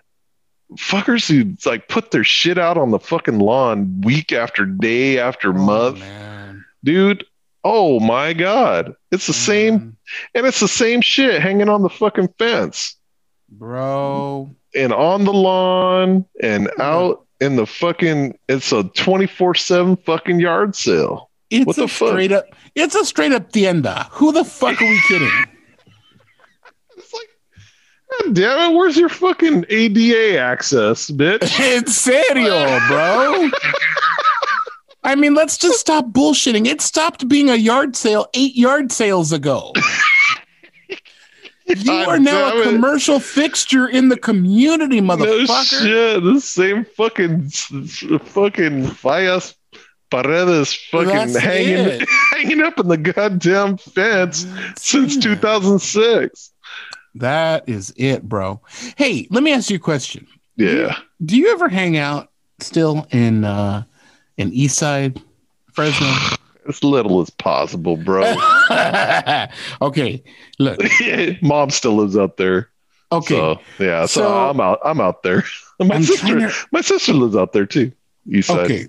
fuckers who like put their shit out on the fucking lawn week after day after Oh, month. man. Dude, oh my god. It's the same mm. and it's the same shit hanging on the fucking fence. Bro. and on the lawn and out in the fucking it's a 24-7 fucking yard sale It's What a the fuck? straight up it's a straight up tienda. Who the fuck are we kidding? <laughs> God damn it where's your fucking ADA access bitch <laughs> it's serio, bro. I mean, let's just stop bullshitting. It stopped being a yard sale eight yard sales ago. You God are now a it. commercial fixture in the community, no motherfucker. shit the same fucking fucking Fallas Paredes fucking That's hanging it. <laughs> hanging up in the goddamn fence since 2006 That is it, bro. Hey, let me ask you a question. yeah Do you ever hang out still in uh in East Side, Fresno? <sighs> as little as possible bro <laughs> okay, look. <laughs> mom still lives out there Okay, So yeah, so, So- I'm out. I'm out there. <laughs> My I'm sister, to- my sister lives out there too. East side, okay.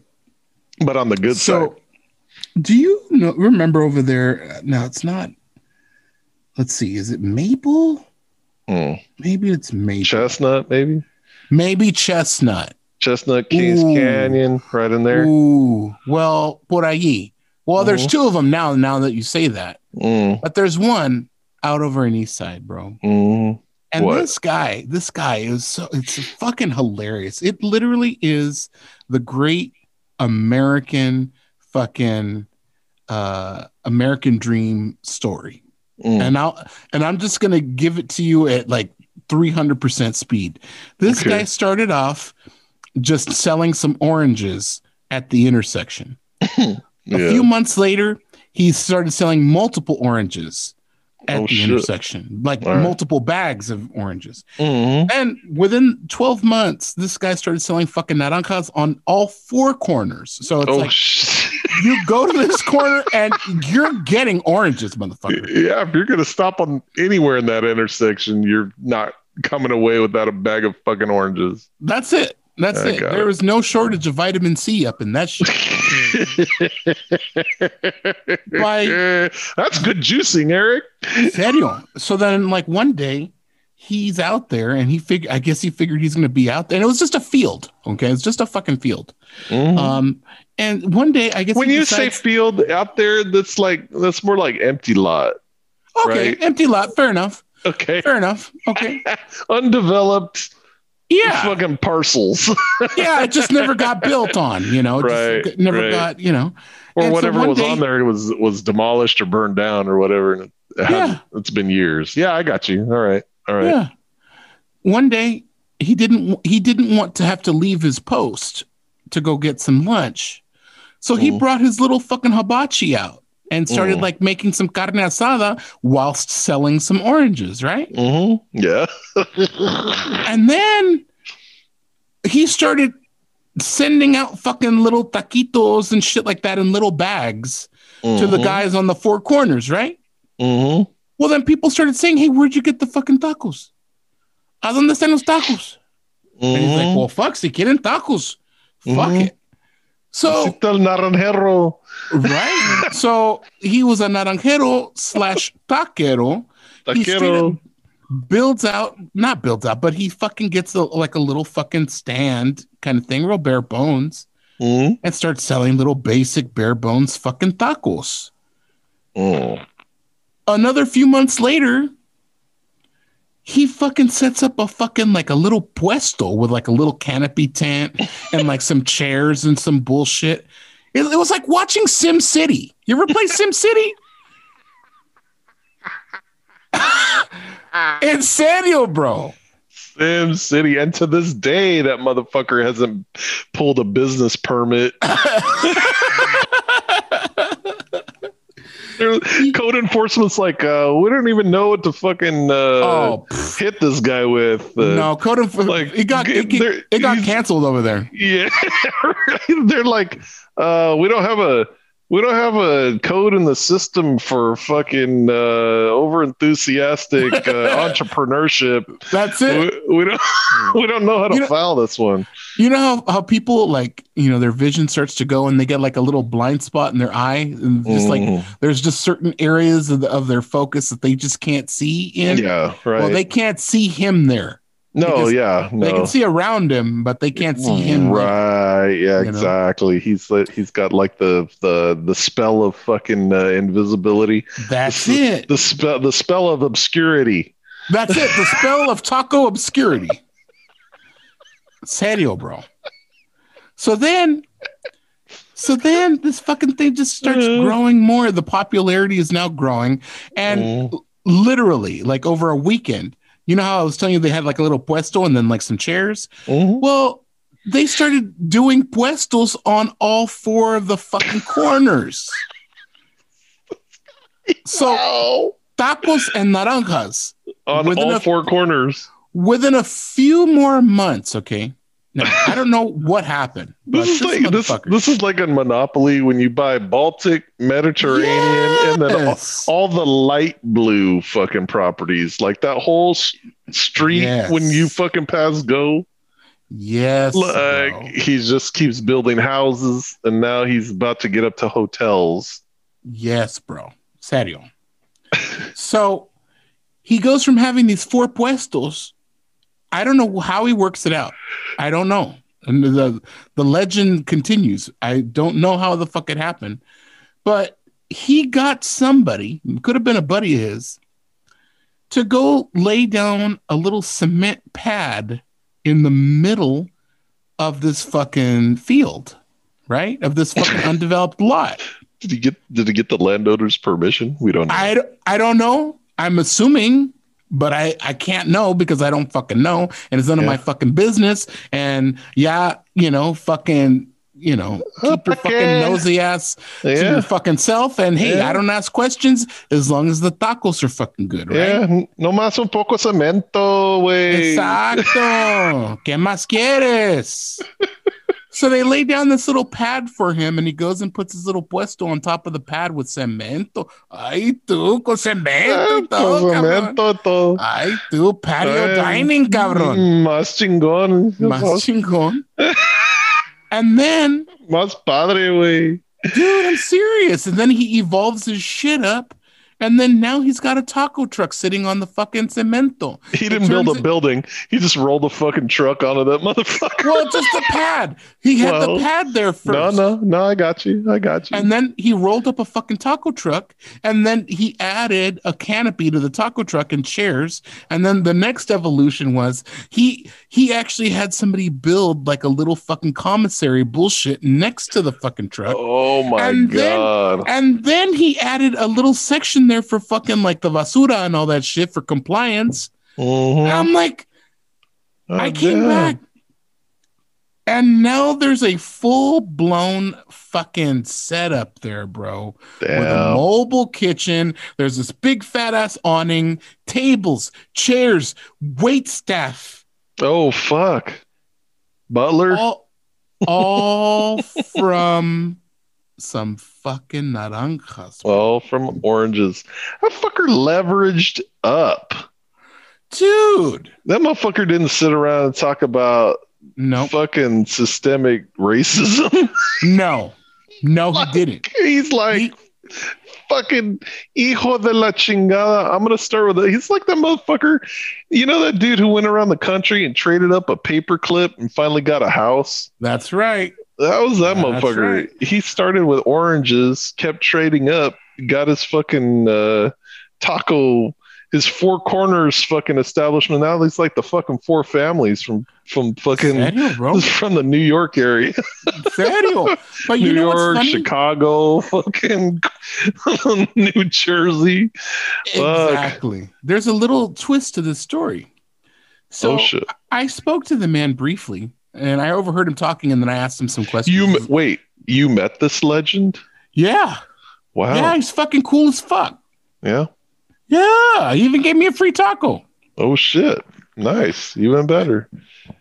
but on the good So, side. do you know, remember over there? now it's not. Let's see. Is it Maple? Hmm. Maybe it's Maple. Chestnut, maybe Maybe Chestnut. Chestnut Kings Ooh. Canyon, right in there. Ooh, well, por allí. Well, there's Mhm. two of them now. Now that you say that, Mm, but there's one out over in East Side, bro. mm. And What? this guy, this guy is so it's fucking hilarious. It literally is the great American fucking uh American dream story. Mm. And I'll and I'm just gonna give it to you at like 300% speed. This Okay. guy started off just selling some oranges at the intersection. <laughs> A few months later, he started selling multiple oranges at Oh, the shit. intersection, like right. multiple bags of oranges. Mhm. And within 12 months, this guy started selling fucking naranjas on all four corners. So it's Oh like shit. <laughs> you go to this corner and you're getting oranges, motherfucker. <laughs> yeah, if you're gonna stop on anywhere in that intersection, you're not coming away without a bag of fucking oranges. That's it. That's I it. There it. was no shortage of vitamin C up in that shit. <laughs> That's good juicing, Eric. Serio. So then, like one day, he's out there and he figured. I guess he figured he's going to be out there, and it was just a field. Okay, it's just a fucking field. Mhm. Um, and one day, I guess when he you decides, say field out there, that's like that's more like empty lot. okay, right. empty lot, fair enough, Okay, fair enough. Okay, <laughs> undeveloped Yeah, fucking parcels <laughs> yeah. It just never got built on. You know, It just Right, never right. got. You know, or And whatever one was day- on there was was demolished or burned down or whatever. And it has, Yeah. it's been years. Yeah, I got you. All right, all right. Yeah. One day he didn't he didn't want to have to leave his post to go get some lunch. So he Mm. brought his little fucking hibachi out and started Mm. like making some carne asada whilst selling some oranges, right? hmm Yeah. <laughs> And then he started sending out fucking little taquitos and shit like that in little bags to the guys on the four corners, right? hmm Well, then people started saying, "Hey, where'd you get the fucking tacos? ¿A dónde están los tacos?" And he's like, well, fuck, si quieren tacos, fuck Mhm. it. So, el naranjero. right. so he was a naranjero slash taquero, Taquero. builds out, not builds out, but he fucking gets a, like a little fucking stand kind of thing, real bare bones, Mhm. and starts selling little basic bare bones fucking tacos. Mm. Another few months later, he fucking sets up a fucking like a little puesto with like a little canopy tent and like some chairs and some bullshit. It, it was like watching Sim City. You ever play Sim City? <laughs> In serio, bro. Sim City. And to this day, that motherfucker hasn't pulled a business permit. <laughs> There- Code enforcement's like, uh, we don't even know what to fucking uh, oh hit this guy with. Uh, no, Code of like, it got it, g- it got canceled over there. Yeah, <laughs> they're like, uh, we don't have a we don't have a code in the system for fucking uh, over enthusiastic uh, <laughs> entrepreneurship. That's it. We, we don't <laughs> we don't know how to You know- file this one. You know how, how people like, you know, their vision starts to go and they get like a little blind spot in their eye. And just like Mhm. there's just certain areas of, the, of their focus that they just can't see in. yeah, right. Well, they can't see him there. No, yeah, no. They can see around him, but they can't see him. Right, yeah, you know? exactly. He's he's got like the the the spell of fucking uh, invisibility. That's the, it. The spell the spell of obscurity. That's it. The spell of taco obscurity. Serio, bro. So then, so then this fucking thing just starts Mhm. growing more. The popularity is now growing. And Mhm. literally, like over a weekend, you know how I was telling you they had like a little puesto and then like some chairs? Mhm. Well, they started doing puestos on all four of the fucking corners. <laughs> So Wow. tacos and naranjas on Within all a- four corners. within a few more months, okay? I don't know what happened. <laughs> This is this like this, this is like a monopoly when you buy Baltic, Mediterranean, and then all, all the light blue fucking properties. Like that whole s- street Yes. when you fucking pass go. yes. Like bro. he just keeps building houses and now he's about to get up to hotels. Yes, bro. Serio. so he goes from having these four puestos. I don't know how he works it out. I don't know. And the the legend continues. I don't know how the fuck it happened. But he got somebody, could have been a buddy of his, to go lay down a little cement pad in the middle of this fucking field, right? Of this fucking <laughs> undeveloped lot. Did he get did he get the landowner's permission? We don't know. I don't know. I'm assuming, but I, I can't know because I don't fucking know. And it's none of my fucking business. And yeah, you know, fucking, you know, keep your fucking nosy ass to your fucking self. And hey, Yeah. I don't ask questions as long as the tacos are fucking good, right? Yeah, no más un poco cemento, güey. Exacto. <laughs> ¿Qué más quieres? <laughs> So they lay down this little pad for him, and he goes and puts his little puesto on top of the pad with cemento. Ay, tú, con cemento. Todo, cemento, todo. Ay, tú, patio Ay, dining, cabrón. mm, Más chingón. Más Más, chingón. <laughs> And then, más padre, güey. dude, I'm serious. And then he evolves his shit up And then now he's got a taco truck sitting on the fucking cemento. He didn't build a building. He just rolled a fucking truck onto that <laughs> motherfucker. Well, it's just a pad. He had Well, the pad there first. no, no, no. I got you. I got you. And then he rolled up a fucking taco truck, and then he added a canopy to the taco truck and chairs. And then the next evolution was he he actually had somebody build like a little fucking commissary bullshit next to the fucking truck. oh my And then- god. And then he added a little section there for fucking like the basura and all that shit for compliance. Mhm. And I'm like, I Oh, came damn. back. And now there's a full blown fucking setup there, bro. With a mobile kitchen. There's this big fat ass awning, tables, chairs, wait staff, Oh fuck. Butler. all, all <laughs> from some fucking naranjas. Well, from oranges. That fucker leveraged up. Dude. That motherfucker didn't sit around and talk about No, fucking systemic racism. <laughs> no, no, he didn't. He's like He- fucking hijo de la chingada. I'm gonna start with it. He's like that motherfucker. You know that dude who went around the country and traded up a paperclip and finally got a house. That's right. That was that That's motherfucker. right. He started with oranges, kept trading up, got his fucking uh, taco, his four corners fucking establishment. Now he's like the fucking four families from from fucking Serio, <laughs> from the New York area, Serio. <laughs> But you New know York? Chicago, <laughs> fucking New Jersey. Fuck. Exactly. There's a little twist to this story. So oh shit! I spoke to the man briefly, and I overheard him talking, and then I asked him some questions. You wait. You met this legend? yeah, Wow. yeah, he's fucking cool as fuck. yeah. Yeah, he even gave me a free taco. Oh shit! Nice. Even better.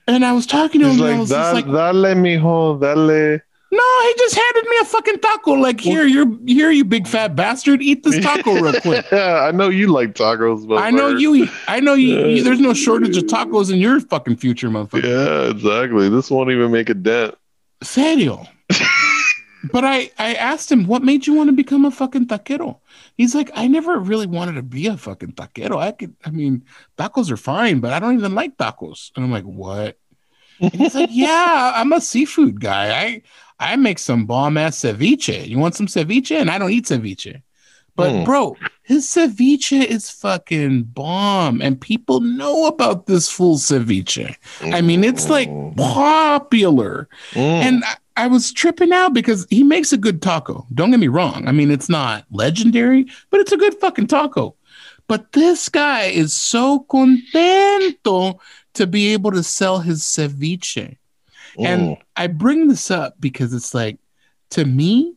And I was talking to He's him, and I like, was "Da- like, dale, mijo, dale. No, he just handed me a fucking taco. Like, here, you're here, you big fat bastard. Eat this taco real <laughs> quick. Yeah, I know you like tacos, but I know you. I know you, you. There's no <laughs> shortage of tacos in your fucking future, motherfucker. Yeah, exactly. This won't even make a dent. Serio. <laughs> but I, I asked him, what made you want to become a fucking taquero? He's like, I never really wanted to be a fucking taquero. I could, I mean, tacos are fine, but I don't even like tacos. And I'm like, what? And he's like, yeah, I'm a seafood guy. I, I make some bomb ass ceviche. You want some ceviche? And I don't eat ceviche. But Hmm. bro, his ceviche is fucking bomb, and people know about this full ceviche. I mean, it's like popular. Mm. And I, I was tripping out because he makes a good taco. Don't get me wrong. I mean, it's not legendary, but it's a good fucking taco. But this guy is so contento to be able to sell his ceviche. And Mm. I bring this up because it's like, to me,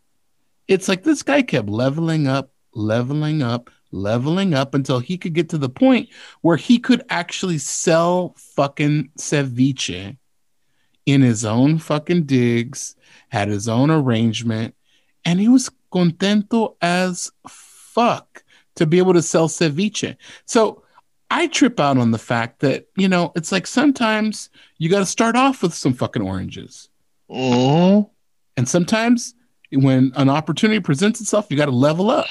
it's like this guy kept leveling up, leveling up, leveling up until he could get to the point where he could actually sell fucking ceviche in his own fucking digs, had his own arrangement, and he was contento as fuck to be able to sell ceviche. So I trip out on the fact that, you know, it's like sometimes you got to start off with some fucking oranges. Mhm. And sometimes when an opportunity presents itself, you got to level up.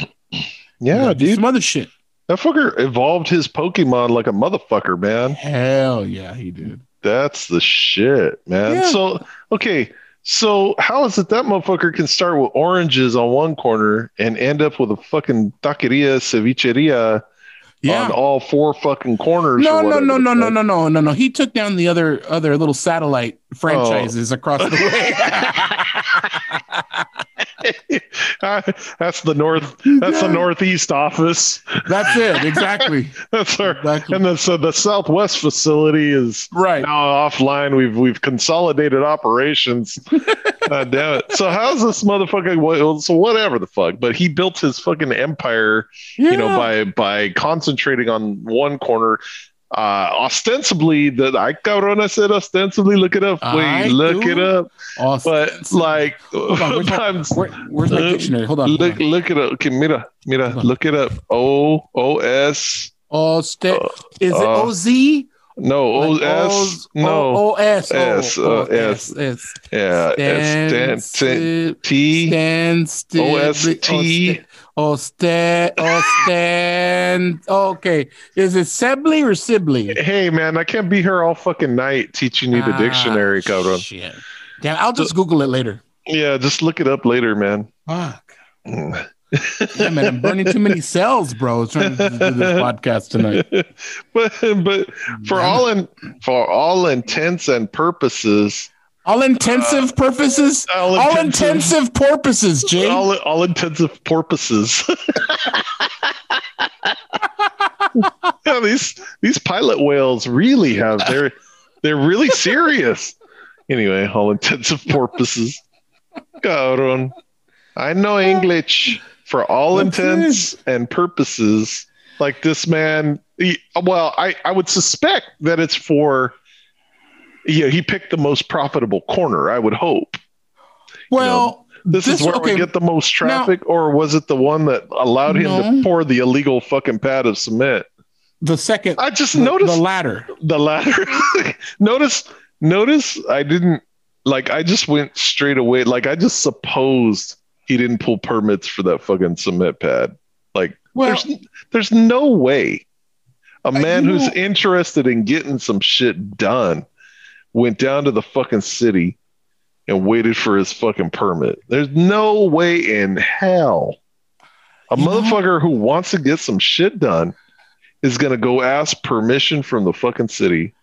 Yeah, dude. Some other shit. That fucker evolved his Pokemon like a motherfucker, man. Hell yeah, he did. That's the shit, man. Yeah. So, okay. So, how is it that motherfucker can start with oranges on one corner and end up with a fucking taqueria, cevicheria Yeah. on all four fucking corners? No, no, no, no, no, no, no, no, no. He took down the other other little satellite franchises across the way. Ah, <laughs> <laughs> that's the north. That's the northeast office. That's it, exactly. <laughs> That's our. Exactly. And then so the southwest facility is Right. now offline. We've we've consolidated operations. God damn it! So how's this motherfucker? well, So whatever the fuck, but he built his fucking empire, you know, by by concentrating on one corner. Uh, ostensibly, the I I said ostensibly. Look it up. Wait, I look do. it up. Awesome. But like, Hold on, where's my, where, where's my Uh, dictionary? Hold on. hold look on. look it up. Okay, mira, mira, Hold look it up. O O S. Oh, sta- is it uh, OZ? No, O S. O's- No. O-. S, Oh, uh, S. S. Yeah, Stand it's T Stand O. S T Oste, Osten. Oh, okay, is it Sibley or Sibley? Hey man, I can't be here all fucking night teaching you the Ah, dictionary, cabrón. Shit. Damn, I'll just Google it later. Yeah, just look it up later, man. Fuck. Mm. Yeah, man, I'm burning too many cells, bro. Trying to do this <laughs> podcast tonight. but but for all in for all intents and purposes, All intensive uh, purposes. all, All intensive- intensive purposes, Jay. all, all intensive purposes. <laughs> yeah, these these pilot whales really have they're they're really serious. Anyway, all intensive purposes. Cabrón. I know English for all That's intents and purposes. Like this man, he, well, I, I would suspect that it's for, yeah, he picked the most profitable corner, I would hope. well, This, is where okay, we get the most traffic, or was it the one that allowed him No. to pour the illegal fucking pad of cement? the second. I just the, noticed the latter. the latter. <laughs> notice, notice, I didn't like. I just went straight away. Like I just supposed he didn't pull permits for that fucking cement pad. Like Well, there's there's no way a man who's know- interested in getting some shit done went down to the fucking city and waited for his fucking permit. There's no way in hell a You know- motherfucker who wants to get some shit done is going to go ask permission from the fucking city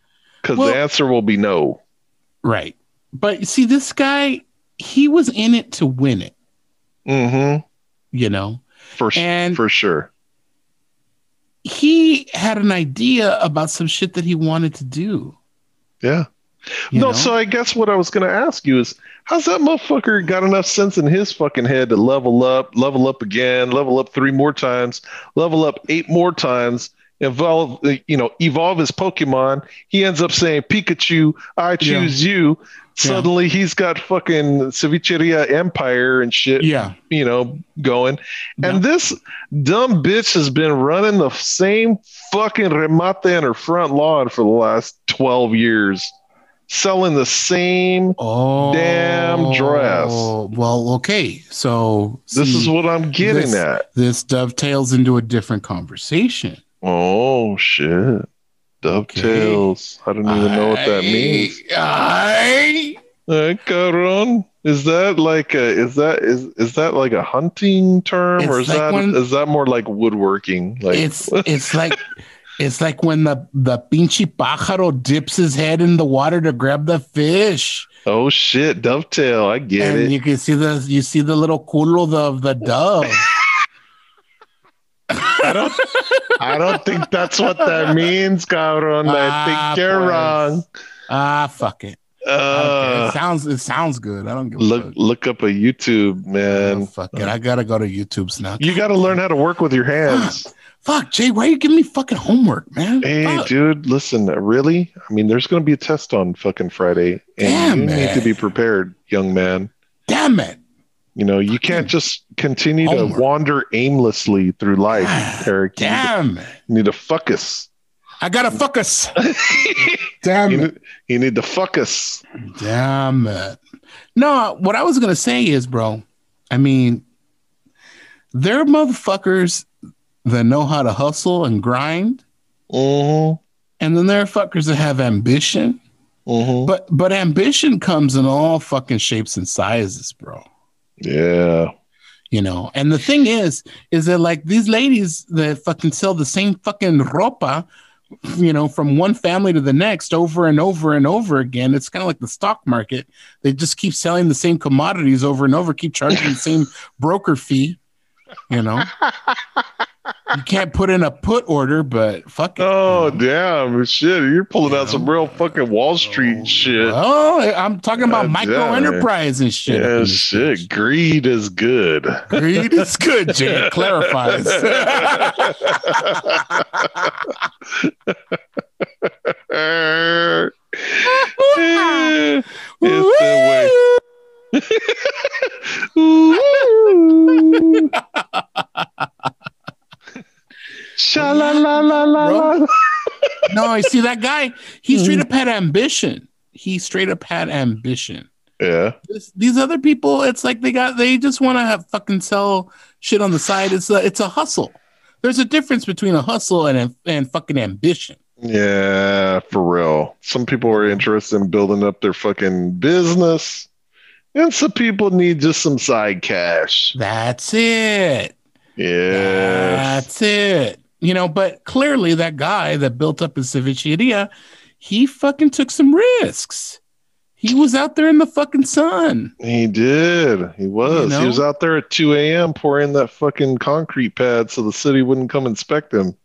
because Well- the answer will be no. right. But you see, this guy, he was in it to win it. Mm-hmm. You know, For, And- for sure. he had an idea about some shit that he wanted to do. Yeah. No, know? so I guess what I was going to ask you is how's that motherfucker got enough sense in his fucking head to level up, level up again, level up three more times, level up eight more times, evolve, you know, evolve his Pokemon. He ends up saying, Pikachu, I choose you. Suddenly he's got fucking Cevicheria Empire and shit, yeah, you know, going. Yeah. And this dumb bitch has been running the same fucking remate in her front lawn for the last 12 years, selling the same. oh, Damn dress. Well, okay, so This see, is what I'm getting this- at. this dovetails into a different conversation. Oh, shit. Dovetails. I don't even know what that means. I, Uh, cabrón. Is that like a is that is is that like a hunting term or is like that when- is that more like woodworking? Like it's it's like <laughs> it's like when the the pinche pájaro dips his head in the water to grab the fish, oh shit, dovetail. I get it. and it. you can see the you see the little culo of the dove. <laughs> I don't I don't think that's what that means, cabrón. I Ah, think you're pues. wrong. ah, fuck it. I don't care. Uh, it sounds it sounds good. I don't give look fuck. look up a YouTube, Oh, man. fuck it. I gotta go to YouTube's now. You got to learn how to work with your hands. <gasps> <laughs> Fuck, Jay, why are you giving me fucking homework, man? Hey, Fuck. dude, listen, really? I mean, there's going to be a test on fucking Friday, and Damn, you need to be prepared, young man. Damn it. You know, you can't just continue to wander aimlessly through life, God Eric. You need to- Damn it. You need to focus. I gotta fuck us. <laughs> Damn you, it. need, you need to focus. Damn it. No, what I was gonna say is, bro, I mean, there are motherfuckers that know how to hustle and grind, Mm-hmm. and then there are fuckers that have ambition. Mm-hmm. But but ambition comes in all fucking shapes and sizes, bro. Yeah. You know, and the thing is, is that like these ladies that fucking sell the same fucking ropa, you know, from one family to the next over and over and over again. It's kind of like the stock market. They just keep selling the same commodities over and over, keep charging the same <laughs> broker fee. You know, <laughs> you can't put in a put order, but fuck it. Oh, know? damn. Shit. You're pulling You out some real fucking Wall Street oh, shit. Oh, I'm talking about micro enterprise and shit. yeah, shit. bitch. Greed is good. Greed is good, Jay. Clarifies. <laughs> it's the way. <laughs> <laughs> <laughs> No, I see that guy, he Hmm. straight up had ambition. He straight up had ambition. Yeah. This, these other people, it's like they got they just want to have fucking sell shit on the side. It's a it's a hustle. There's a difference between a hustle and and fucking ambition. Yeah, for real. Some people are interested in building up their fucking business, and some people need just some side cash. That's it. Yeah, That's it. You know, but clearly that guy that built up his cevicheria, he fucking took some risks. He was out there in the fucking sun. he did. He was. You know? He was out there at 2 a.m. pouring that fucking concrete pad so the city wouldn't come inspect him.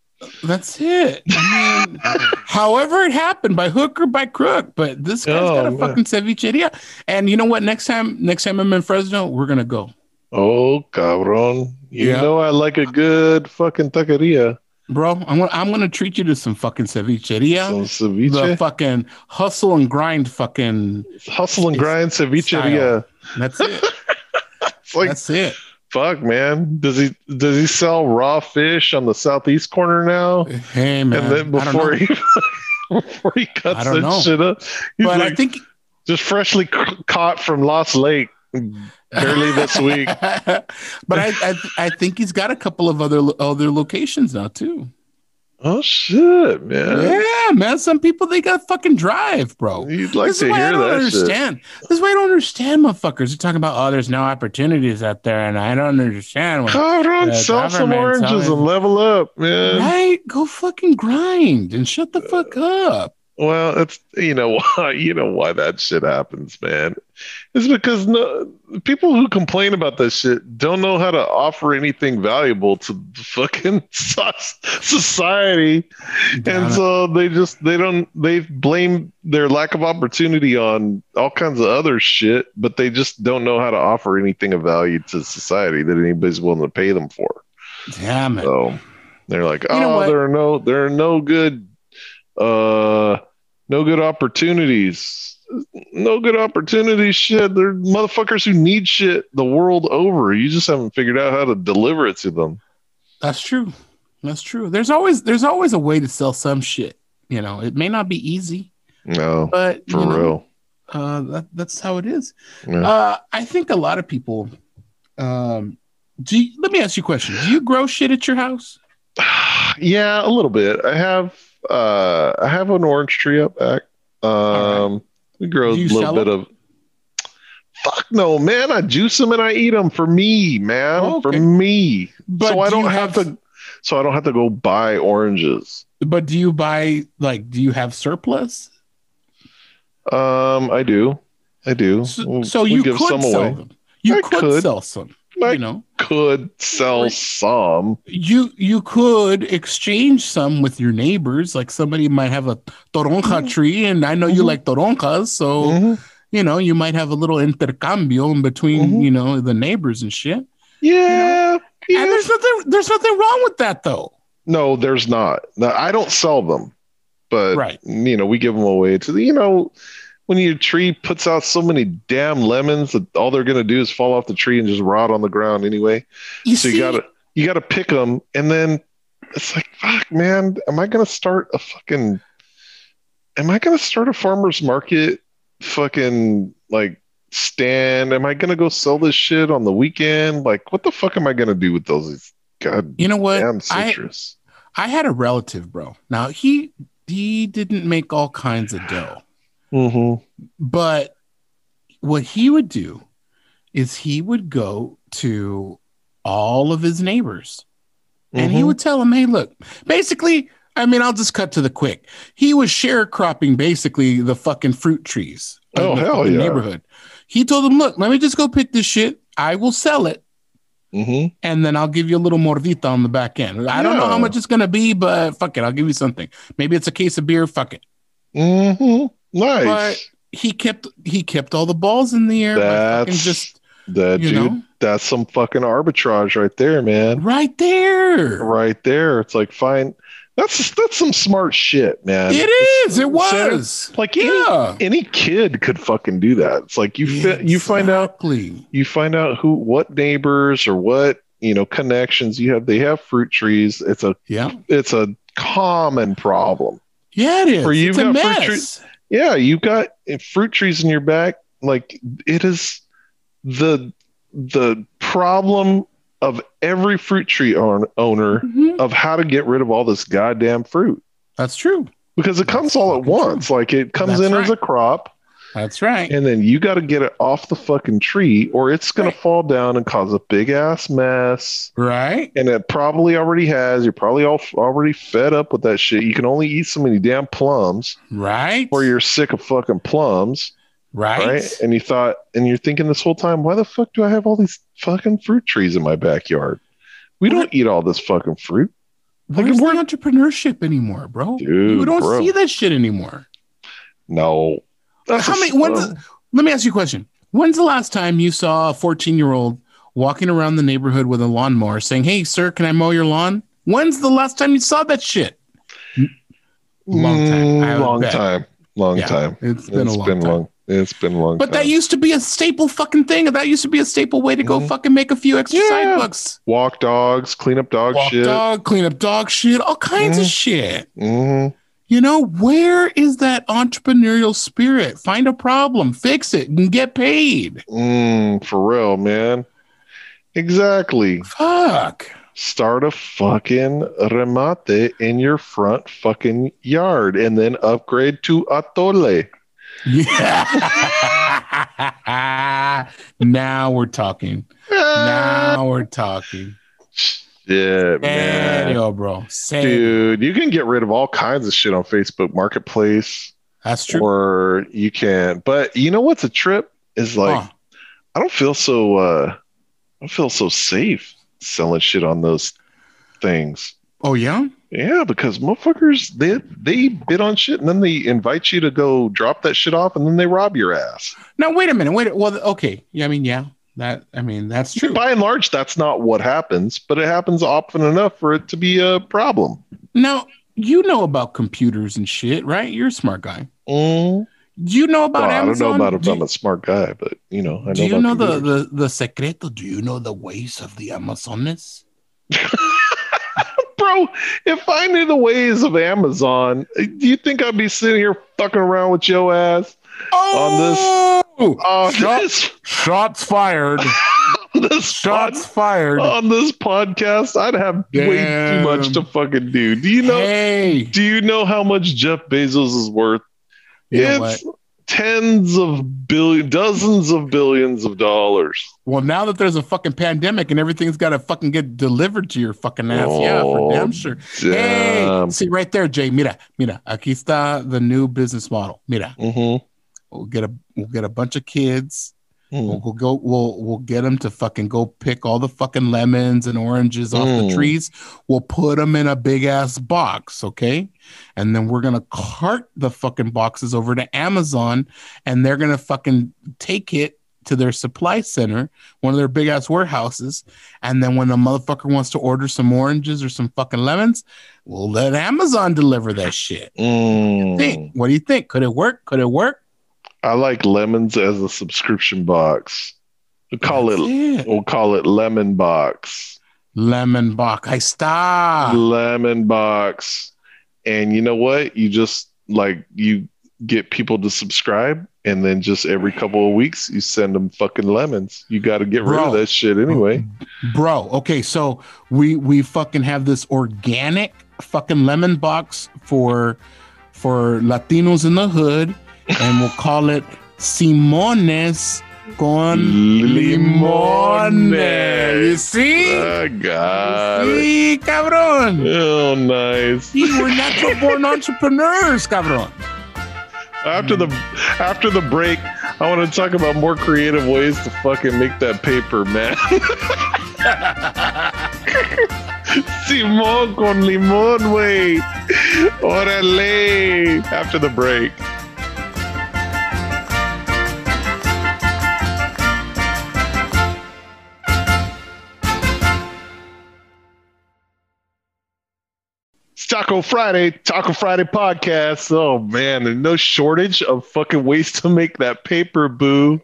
That's it. I mean, <laughs> however it happened, by hook or by crook, but this guy's Oh, got a oh, man. fucking cevicheria. And you know what? Next time, next time I'm in Fresno, we're gonna go. Oh, cabron. You Yeah. know I like a good fucking taqueria. Bro, I'm gonna I'm gonna treat you to some fucking cevicheria. Some ceviche. the fucking hustle and grind fucking Hustle and grind cevicheria. that's it. <laughs> Like that's it. fuck, man. Does he does he sell raw fish on the southeast corner now? Hey man. and then I don't before know. he <laughs> before he cuts that know. shit up, he's but like I think just freshly c- caught from Lost Lake, <laughs> barely this week. <laughs> but I, I I think he's got a couple of other other locations now too. Oh shit, man! Yeah, man. Some people they got fucking drive, bro. You'd like this to is why I hear don't that shit. understand. This is why I don't understand, motherfuckers. They're talking about oh, there's no opportunities out there, and I don't understand. When, Cabron, The sell some government oranges telling- and level up, man. right? Go fucking grind and shut the fuck up. Well, it's you know <laughs> why you know why that shit happens, man. It's because no people who complain about that shit don't know how to offer anything valuable to the fucking <laughs> society, Damn and it. so they just they don't they blame their lack of opportunity on all kinds of other shit, but they just don't know how to offer anything of value to society that anybody's willing to pay them for. Damn it. So they're like, You know oh, there are no, there are no good, uh, no good opportunities. No good opportunities. Shit, they're motherfuckers who need shit the world over. You just haven't figured out how to deliver it to them. That's true. That's true. There's always there's always a way to sell some shit. You know, it may not be easy, No, but for you know, real. uh, that, that's how it is. Yeah. Uh, I think a lot of people. Um, do you, let me ask you a question. Do you grow shit at your house? <sighs> yeah, a little bit. I have, uh, I have an orange tree up back. Um, we grow a little bit of. Fuck no, man! I juice them and I eat them for me, man. Oh, For me. But so I do you don't have, to so I don't have to go buy oranges. But do you buy like? Do you have surplus? Um I do. I do. So, so you give could some sell away. them. You could, could. sell some. I you know, could sell some. you you could exchange some with your neighbors. Like somebody might have a toronja Mhm. tree, and I know you Mhm. like toronjas, so Mhm. you know you might have a little intercambio in between Mhm. you know the neighbors and shit. Yeah. yeah. And there's nothing there's nothing wrong with that though. No, there's not. No, I don't sell them, but Right. you know, we give them away to the. You know, when your tree puts out so many damn lemons that all they're gonna do is fall off the tree and just rot on the ground anyway. You so see, you gotta you gotta pick them, and then it's like, fuck, man, am I gonna start a fucking? Am I gonna start a farmers market? Fucking like stand? Am I gonna go sell this shit on the weekend? Like, what the fuck am I gonna do with those? God you know what? damn I citrus. I had a relative, bro. Now he he didn't make all kinds of dough. Mm-hmm. But what he would do is he would go to all of his neighbors and he Mhm. would tell them, hey, look, basically, I mean, I'll just cut to the quick. He was sharecropping basically the fucking fruit trees Oh, the hell yeah. neighborhood. He told them, look, let me just go pick this shit. I will sell it. Mm-hmm. And then I'll give you a little mordita on the back end. I don't know how much it's gonna be, but fuck it, I'll give you something. Maybe it's a case of beer. Fuck it. Mm-hmm. Nice. But he kept he kept all the balls in the air. That's just that dude. know That's some fucking arbitrage right there, man. right there. Right there. It's like fine. That's that's some smart shit, man. It is. It was. like any, yeah. any kid could fucking do that. It's like you fi- you find out Exactly. you find out who what neighbors or what you know connections you have. They have fruit trees. It's a Yeah. it's a common problem. Yeah, it is. For you it's got fruit trees- Yeah, you've got fruit trees in your back. Like it is the the problem of every fruit tree own- owner Mhm. of how to get rid of all this goddamn fruit That's true. because it comes That's all at fucking once. Like it comes That's in as a crop, That's right. and then you got to get it off the fucking tree, or it's gonna fall down and cause a big ass mess. right. And it probably already has. You're probably all already fed up with that shit. You can only eat so many damn plums, Right. or you're sick of fucking plums. right. right? And you thought, and you're thinking this whole time, why the fuck do I have all these fucking fruit trees in my backyard? We What? don't eat all this fucking fruit. Where's Fucking the entrepreneurship anymore, bro? Dude, you don't bro. see that shit anymore. No. That's How many? When's, let me ask you a question. When's the last time you saw a 14 year old walking around the neighborhood with a lawnmower saying, Hey, sir, can I mow your lawn? When's the last time you saw that shit? long time. Mm, long bet. time. Long Yeah, time. It's been It's a long been time. long. It's been long But time. that used to be a staple fucking thing. That used to be a staple way to go Mhm. fucking make a few extra Yeah. side bucks. Walk dogs, clean up dog shit. Walk shit. dog, clean up dog shit, all kinds of Mhm. shit. hmm You know, where is that entrepreneurial spirit? Find a problem, fix it, and get paid. Mm, for real, man. Exactly. Fuck. Start a fucking remate in your front fucking yard and then upgrade to atole. Yeah. <laughs> now we're talking. Now we're talking. <laughs> Shit, man. Serio, bro. Serio. Dude, you can get rid of all kinds of shit on Facebook Marketplace, That's true. or you can. But you know what's a trip is like Huh. I don't feel so. uh I don't feel so safe selling shit on those things. Oh yeah. Yeah, because motherfuckers they they bid on shit and then they invite you to go drop that shit off and then they rob your ass. Now wait a minute. Wait. Well, okay. Yeah. I mean, yeah. That. I mean, that's true. By and large, that's not what happens, but it happens often enough for it to be a problem. Now you know about computers and shit, right? You're a smart guy. Mm. Do you know about Well, I don't Amazon? know about if do, I'm a smart guy, but you know, I know do you about know the, the the secreto? Do you know the ways of the Amazonas? <laughs> Bro, if I knew the ways of Amazon, do you think I'd be sitting here fucking around with your ass Oh, <laughs> on Shut- this, shots fired! <laughs> on this Shots pod- fired! on this podcast? I'd have way too much to fucking do. Do you know? hey, Do you know how much Jeff Bezos is worth? you it's tens of billion, dozens of billions of dollars. Well, now that there's a fucking pandemic and everything's got to fucking get delivered to your fucking ass, yeah, for Oh, damn sure. Hey, see right there, Jay. Mira, mira. Aquí está the new business model. Mira, Mhm. We'll get a we'll get a bunch of kids. Mhm. We'll, we'll go. We'll we'll get them to fucking go pick all the fucking lemons and oranges off the Mm. trees. We'll put them in a big ass box, okay? And then we're gonna cart the fucking boxes over to Amazon, and they're gonna fucking take it to their supply center, one of their big ass warehouses. And then when a motherfucker wants to order some oranges or some fucking lemons, we'll let Amazon deliver that shit. Mm. Think, what do you think? Could it work? Could it work? I like lemons as a subscription box. We'll call That's it. it. We'll call it lemon box. Lemon box. I stop. Lemon box. And you know what? You just like you get people to subscribe, and then just every couple of weeks you send them fucking lemons. You got to get rid of that shit anyway. bro okay so we we fucking have this organic fucking lemon box for for latinos in the hood and we'll call it simones con limone you see I got it. see cabrón Oh, nice. See, we're natural born entrepreneurs cabrón After the after the break, I want to talk about more creative ways to fucking make that paper, man. <laughs> Simón con limón, güey. Órale. After the break. Taco Friday, Taco Friday podcast. Oh man, there's no shortage of fucking ways to make that paper, boo.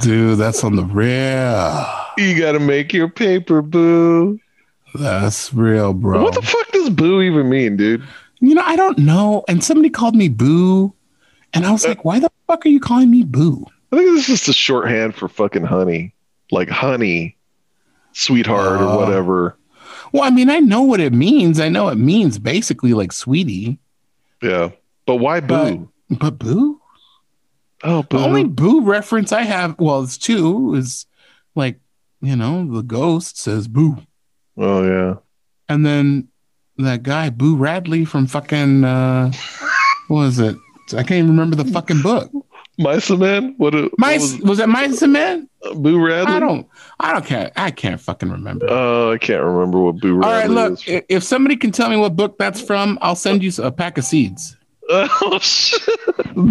dude that's on the real You gotta make your paper, boo. that's real bro What the fuck does boo even mean, dude? You know, I don't know. And somebody called me Boo. And I was like, why the fuck are you calling me Boo? I think it's just a shorthand for fucking honey. Like honey. sweetheart Uh, or whatever. Well, I mean, I know what it means. I know it means basically like sweetie, Yeah. But why But- boo? but boo. oh, The only boo reference I have, well, it's two, is like, you know, the ghost says boo. oh, yeah. And then that guy, Boo Radley from fucking, uh, what was it? I can't even remember the fucking book. Mice Man? What, a- what Mice, was was it Mice and Men? it? Boo Radley? I don't, I don't care. I can't fucking remember. Oh, I can't remember what Boo All right, Radley look, is. if somebody can tell me what book that's from, I'll send you a pack of seeds. <laughs> Oh, shit.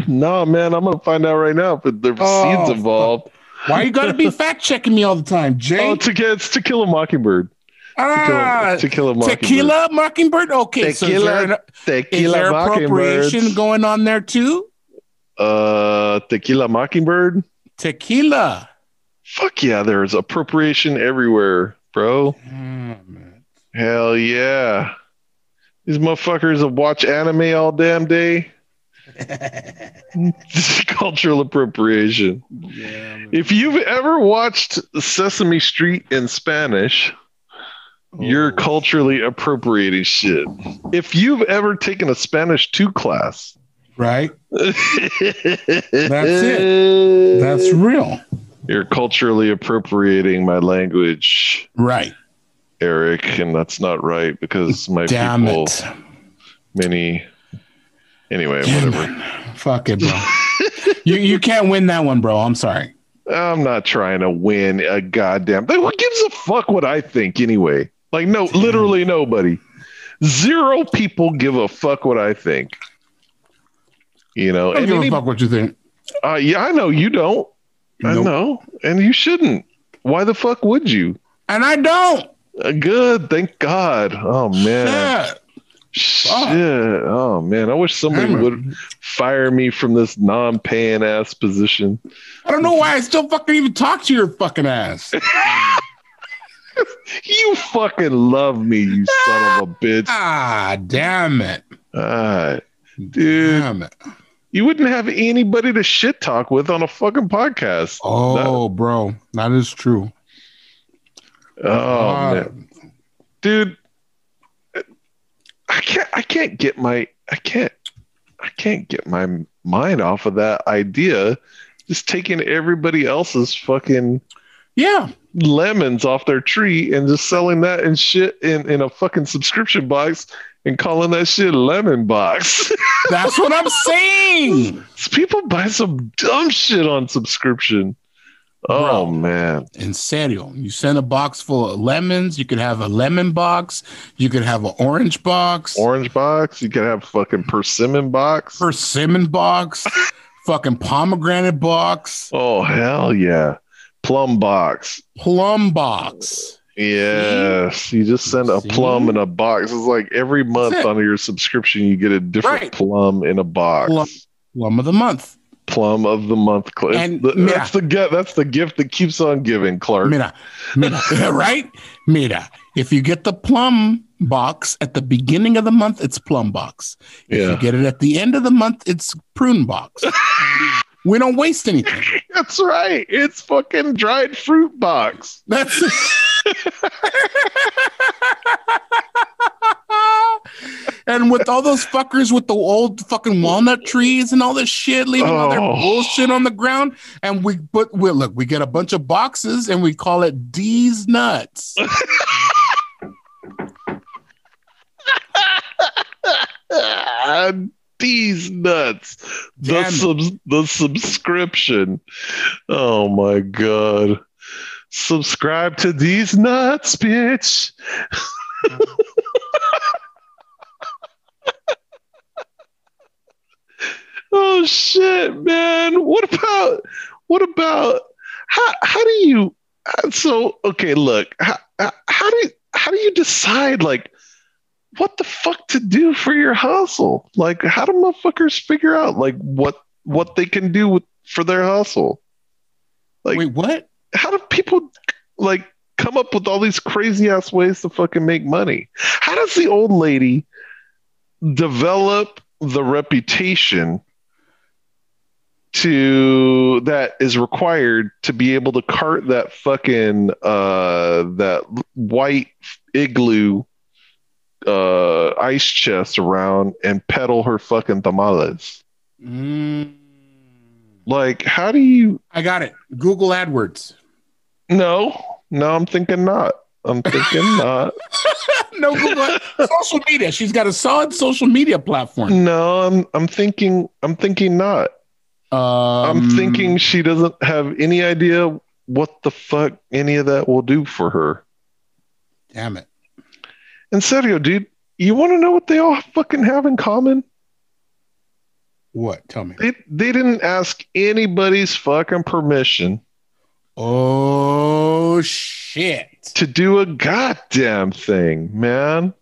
no, man, I'm going to find out right now if there's Oh, seeds involved. Why you gotta be <laughs> fact checking me all the time, Jay? Oh, to get, it's To Kill a Mockingbird. To ah, kill, to kill a Mockingbird. tequila mockingbird. Okay, so is there, Tequila- is there appropriation going on there too? Uh, Tequila Mockingbird. Tequila. Fuck yeah, there's appropriation everywhere, bro. Oh. Hell yeah. These motherfuckers watched anime all damn day. <laughs> <laughs> Cultural appropriation. Yeah. If you've ever watched Sesame Street in Spanish, you're Oh. culturally appropriating shit. If you've ever taken a Spanish 2 class, right. <laughs> that's it. That's real. You're culturally appropriating my language, Right. Eric, and that's not right because my Damn people, it. many. Anyway, Damn whatever. Fuck it, bro. you you can't win that one, bro. I'm sorry. I'm not trying to win a goddamn. Who gives a fuck what I think anyway? Like, no, literally nobody. Zero people give a fuck what I think. You know, I don't give any- a fuck what you think. uh, yeah, I know you don't. I Nope. know, and you shouldn't. Why the fuck would you? And I don't. Uh, good, thank God. Oh man, Shit. shit. Oh man, I wish somebody Damn would fire me from this non-paying ass position. I don't know why I still fucking even talk to your fucking ass. <laughs> You fucking love me, you son of a bitch. ah, damn it. Ah, dude, Damn it. You wouldn't have anybody to shit talk with on a fucking podcast. Oh, bro. That is true. Oh Ah, man, dude, I can't. I can't get my. I can't. I can't get my mind off of that idea. Just taking everybody else's fucking Yeah. Lemons off their tree and just selling that and shit in, in a fucking subscription box and calling that shit lemon box. <laughs> That's what I'm saying. People buy some dumb shit on subscription. Oh Bro. man. Serio, you send a box full of lemons. You could have a lemon box. You could have an orange box, Orange box. You could have fucking persimmon box. persimmon box, <laughs> fucking pomegranate box, oh hell yeah. Plum box. plum box. Yes. You just send a See? plum in a box. It's like every month on your subscription you get a different Right. plum in a box. Plum. Plum of the month. plum of the month. Cl- And- the- mira. that's the gift. That's the gift that keeps on giving, Clark. Mira, mira, <laughs> right? Mira. If you get the plum box at the beginning of the month, it's plum box. If Yeah. you get it at the end of the month, it's prune box. <laughs> we don't waste anything. <laughs> That's right. It's fucking dried fruit box. That's <laughs> and with all those fuckers with the old fucking walnut trees and all this shit, leaving all their Oh. bullshit on the ground, and we but we look, we get a bunch of boxes and we call it D's nuts. <laughs> These nuts. The Damn subs- the subscription. Oh my god. Subscribe to these nuts, bitch. <laughs> oh shit, man. What about what about how how do you so okay, look. How, how do how do you decide like what the fuck to do for your hustle? Like, how do motherfuckers figure out like what what they can do with, for their hustle? Like, Wait, what? how do people like come up with all these crazy ass ways to fucking make money? How does the old lady develop the reputation to that is required to be able to cart that fucking uh that white igloo uh ice chest around and peddle her fucking tamales. Mm. Like, how do you I got it. Google AdWords. no, no, I'm thinking not. I'm thinking <laughs> not. no Google social media. She's got a solid social media platform. No, I'm I'm thinking I'm thinking not. Um, I'm thinking she doesn't have any idea what the fuck any of that will do for her. Damn it. And serio, dude, you want to know what they all fucking have in common? What? Tell me. They they didn't ask anybody's fucking permission Oh shit. to do a goddamn thing, man.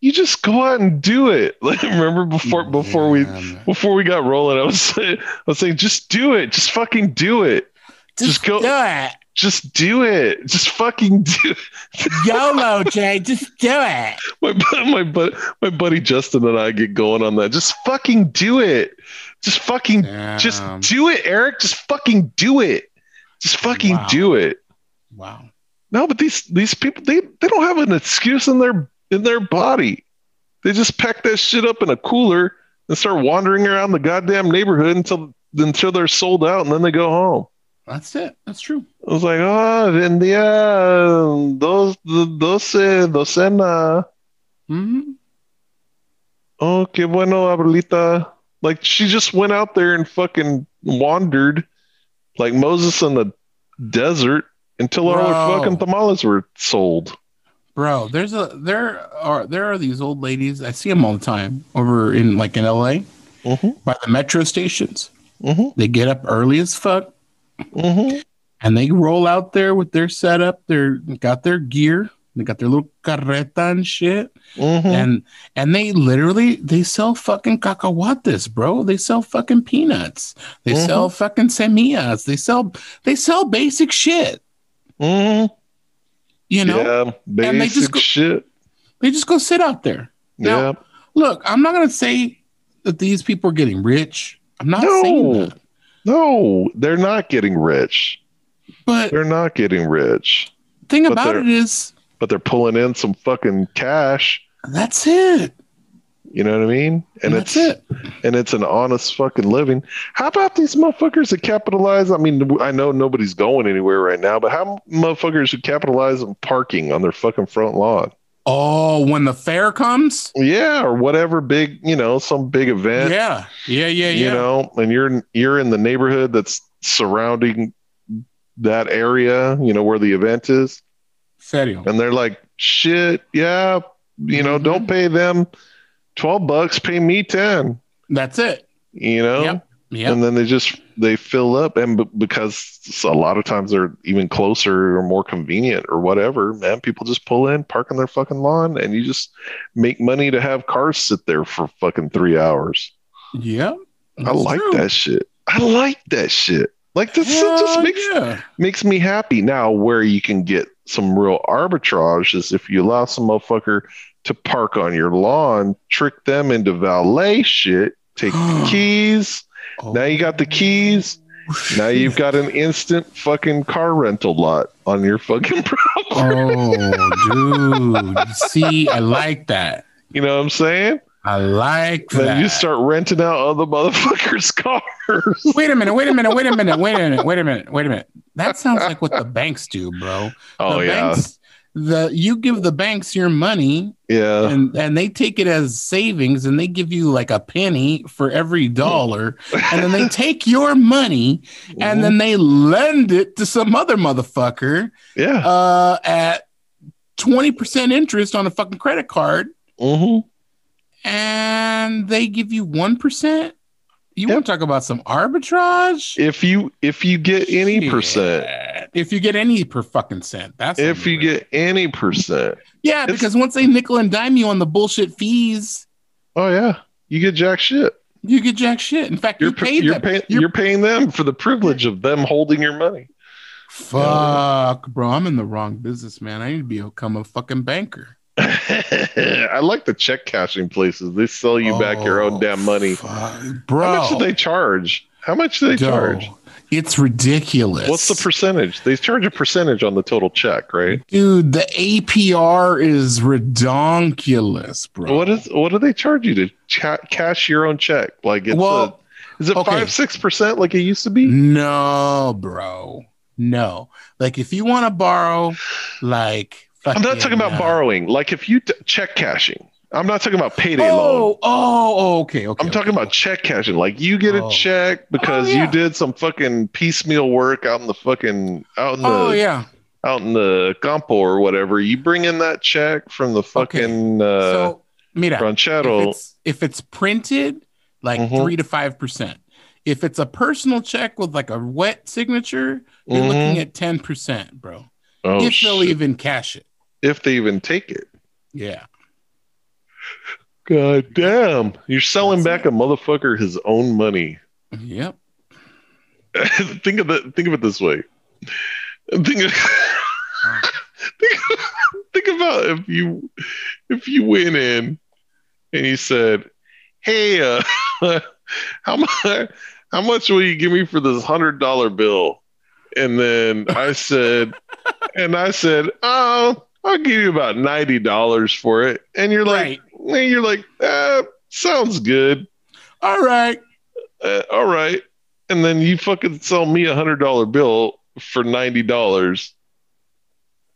You just go out and do it. <laughs> Like remember before before we Damn. before we got rolling, I was saying, <laughs> I was saying, just do it. Just fucking do it. just go- do it. Just do it. Just fucking do it. YOLO, Jay. Just do it. <laughs> My my bud my buddy Justin and I get going on that. Just fucking do it. Just fucking just do it, Eric. Just fucking do it. Just fucking Wow. do it. Wow. No, but these these people they they don't have an excuse in their in their body. They just pack that shit up in a cooler and start wandering around the goddamn neighborhood until until they're sold out and then they go home. That's it. That's true. I was like, oh, vendía dos, doce, docena. hmm Oh, qué bueno, abuelita. Like she just went out there and fucking wandered like Moses in the desert until all Bro. her fucking tamales were sold. Bro, there's a there are there are these old ladies. I see them all the time over in like in LA Mm-hmm, by the metro stations. mm-hmm, They get up early as fuck mm-hmm. and they roll out there with their setup. They're got their gear. They got their little carreta and shit. Mm-hmm. And and they literally they sell fucking cacahuates, bro. They sell fucking peanuts. They Mhm. sell fucking semillas. They sell they sell basic shit. mm-hmm. You know, yeah, And they basic just go- shit. they just go sit out there. Now, yeah, Look, I'm not gonna say that these people are getting rich. I'm not No. saying that. No, they're not getting rich. But They're not getting rich, thing but about it is but they're pulling in some fucking cash. that's it. You know what I mean? And that's it's it. and it's an honest fucking living. How about these motherfuckers that capitalize? I mean, I know nobody's going anywhere right now, but how motherfuckers who capitalize on parking on their fucking front lawn? Oh, when the fair comes, Yeah, or whatever big, you know, some big event, yeah, yeah, yeah, yeah. you know, and you're you're in the neighborhood that's surrounding that area, you know, where the event is, Serio. and they're like, shit, yeah, you know, Mhm. don't pay them twelve bucks, pay me ten, That's it. you know. Yep. Yep. and then they just they fill up and b- because a lot of times they're even closer or more convenient or whatever man people just pull in park on their fucking lawn and you just make money to have cars sit there for fucking three hours Yeah, i like true. that shit i like that shit like this Hell just makes yeah. makes me happy now where you can get some real arbitrage is if you allow some motherfucker to park on your lawn trick them into valet shit take the <gasps> keys now you got the keys Now you've got an instant fucking car rental lot on your fucking <laughs> property. Oh, dude. See, I like that. You know what I'm saying? I like Then that. you start renting out other motherfuckers' cars. Wait a minute, wait a minute, wait a minute, wait a minute, wait a minute, wait a minute. That sounds like what the banks do, bro. Oh the yeah, banks, the you give the banks your money yeah. and and they take it as savings and they give you like a penny for every dollar and then they <laughs> take your money and then they lend it to some other motherfucker yeah. uh at 20% interest on a fucking credit card hmm and they give you 1%. You Yep. want to talk about some arbitrage? If you if you get any Shit. percent, If you get any per fucking cent, that's if you get any percent, yeah, it's- because once they nickel and dime you on the bullshit fees, oh yeah, you get jack shit. you get jack shit. In fact, You're you paid you're, paying You're- you're paying them for the privilege of them holding your money. Fuck, bro, I'm in the wrong business, man. I need to become a fucking banker. <laughs> I like the check cashing places. They sell you back your own Oh, damn money. fuck. How much do they charge? How much do they charge? It's ridiculous. What's the percentage? They charge a percentage on the total check, right? dude? The APR is redonkulous, bro. What is what do they charge you to cash your own check? Like it's well, a, is it okay. five six percent like it used to be? no, bro, no. Like if you want to borrow, like I'm not talking about uh, borrowing. Like if you t- check cashing, I'm not talking about payday loan. Oh, oh, oh, okay, okay. I'm okay. talking about check cashing. Like you get a Oh. check because Oh, yeah. you did some fucking piecemeal work out in the fucking out in the Oh yeah. out in the campo or whatever. You bring in that check from the fucking uh, so mira, if it's, if it's printed, like Mhm. three to five percent. If it's a personal check with like a wet signature, you're Mhm. looking at ten percent, bro. Oh, if they'll even cash it. if they even take it. Yeah. God damn. You're selling That's back a motherfucker his own money. Yep. <laughs> think of it think of it this way. Think of, <laughs> think, think about if you if you went in and you said, Hey, uh <laughs> how much how much will you give me for this hundred dollar bill? And then I said and I said, Oh, I'll give you about ninety dollars for it. And you're like Right. And you're like, uh, sounds good. All right. Uh, all right. And then you fucking sell me a hundred dollar bill for ninety dollars.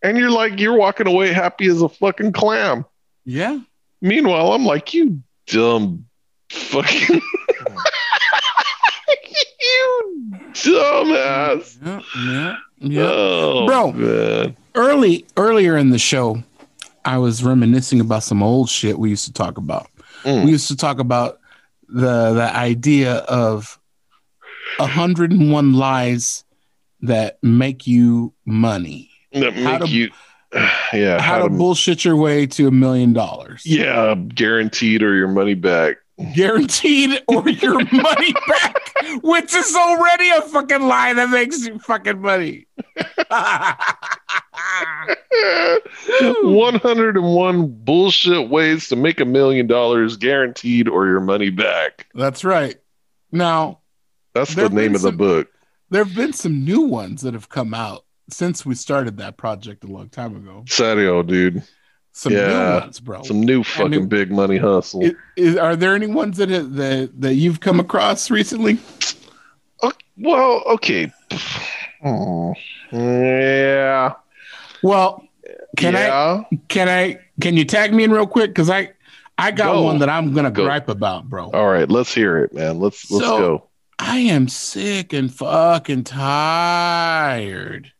And you're like, you're walking away happy as a fucking clam. Yeah. Meanwhile, I'm like, you dumb fucking <laughs> you dumbass. Yeah. Yeah. Yeah. Oh, Bro. man. Early earlier in the show, I was reminiscing about some old shit we used to talk about. Mm. We used to talk about the the idea of 101 lies that make you money. that how make to- you, <sighs> yeah, How to bullshit your way to a million dollars. yeah, guaranteed or your money back. Guaranteed or your <laughs> money back, which is already a fucking lie that makes you fucking money. <laughs> 101 bullshit ways to make a million dollars guaranteed or your money back. That's right. Now, That's the name of the book. there have been some new ones that have come out since we started that project a long time ago. Sadio, dude. Some Yeah. new ones, bro. Some new fucking new- big money hustle. I- is- are there any ones that, that that you've come across recently? Oh, well, okay. Hmm. Yeah. Well, can I yeah. can I can you tag me in real quick? Because I I got Go. one that I'm gonna Go. gripe about, bro. All right, let's hear it, man. Let's let's So- go. I am sick and fucking tired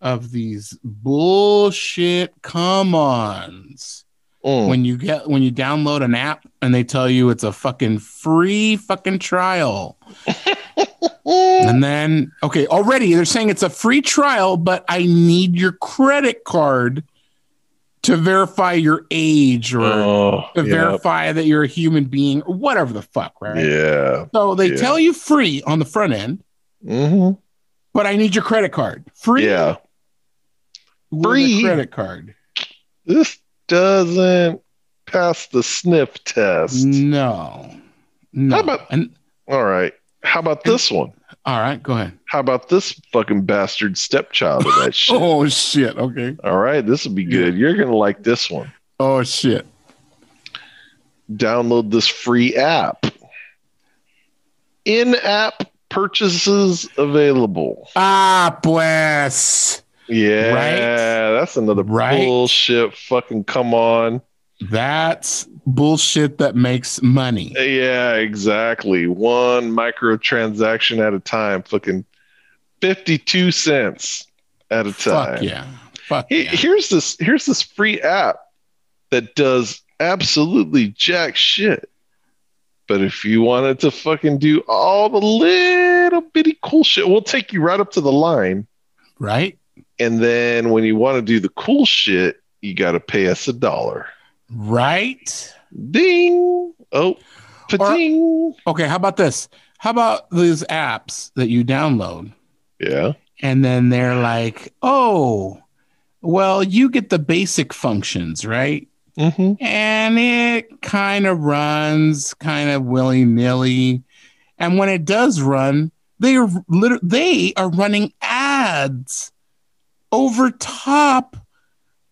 of these bullshit come ons. Mm. When you get when you download an app and they tell you it's a fucking free fucking trial. <laughs> And then okay, already they're saying it's a free trial, but I need your credit card to verify your age or Oh, to yeah. verify that you're a human being or whatever the fuck, right? Yeah. So they Yeah. tell you free on the front end, hmm but I need your credit card. Free Yeah. Free? credit card. This doesn't pass the sniff test. No. No. How about- and All right. How about this one? all right, go ahead. How about this fucking bastard stepchild of that <laughs> shit? Oh shit. Okay. All right, this will be good. You're gonna like this one. Oh shit. Download this free app. In-app purchases available. Ah, pues. Yeah, Right? that's another Right? bullshit. Fucking come on. That's bullshit that makes money. Yeah, exactly. One microtransaction at a time. Fucking fifty-two cents at a time. Fuck yeah. Fuck He- yeah. Here's this. Here's this free app that does absolutely jack shit. But if you wanted to fucking do all the little bitty cool shit, we'll take you right up to the line. Right? And then when you want to do the cool shit, you got to pay us a dollar. Right? Ding. Oh, pa-ding. Okay, how about this? How about these apps that you download yeah. and then they're like, "Oh, well, you get the basic functions, right?" Mm-hmm. And it kind of runs kind of willy-nilly And when it does run, they are lit- they are running ads over top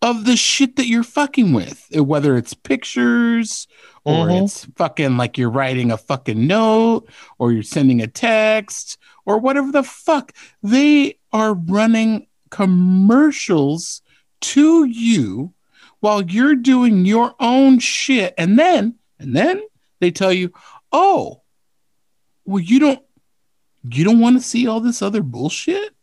of the shit that you're fucking with, whether it's pictures or Mhm. it's fucking like you're writing a fucking note or you're sending a text or whatever the fuck. They are running commercials to you while you're doing your own shit. And then, and then they tell you, oh, well, you don't, you don't want to see all this other bullshit?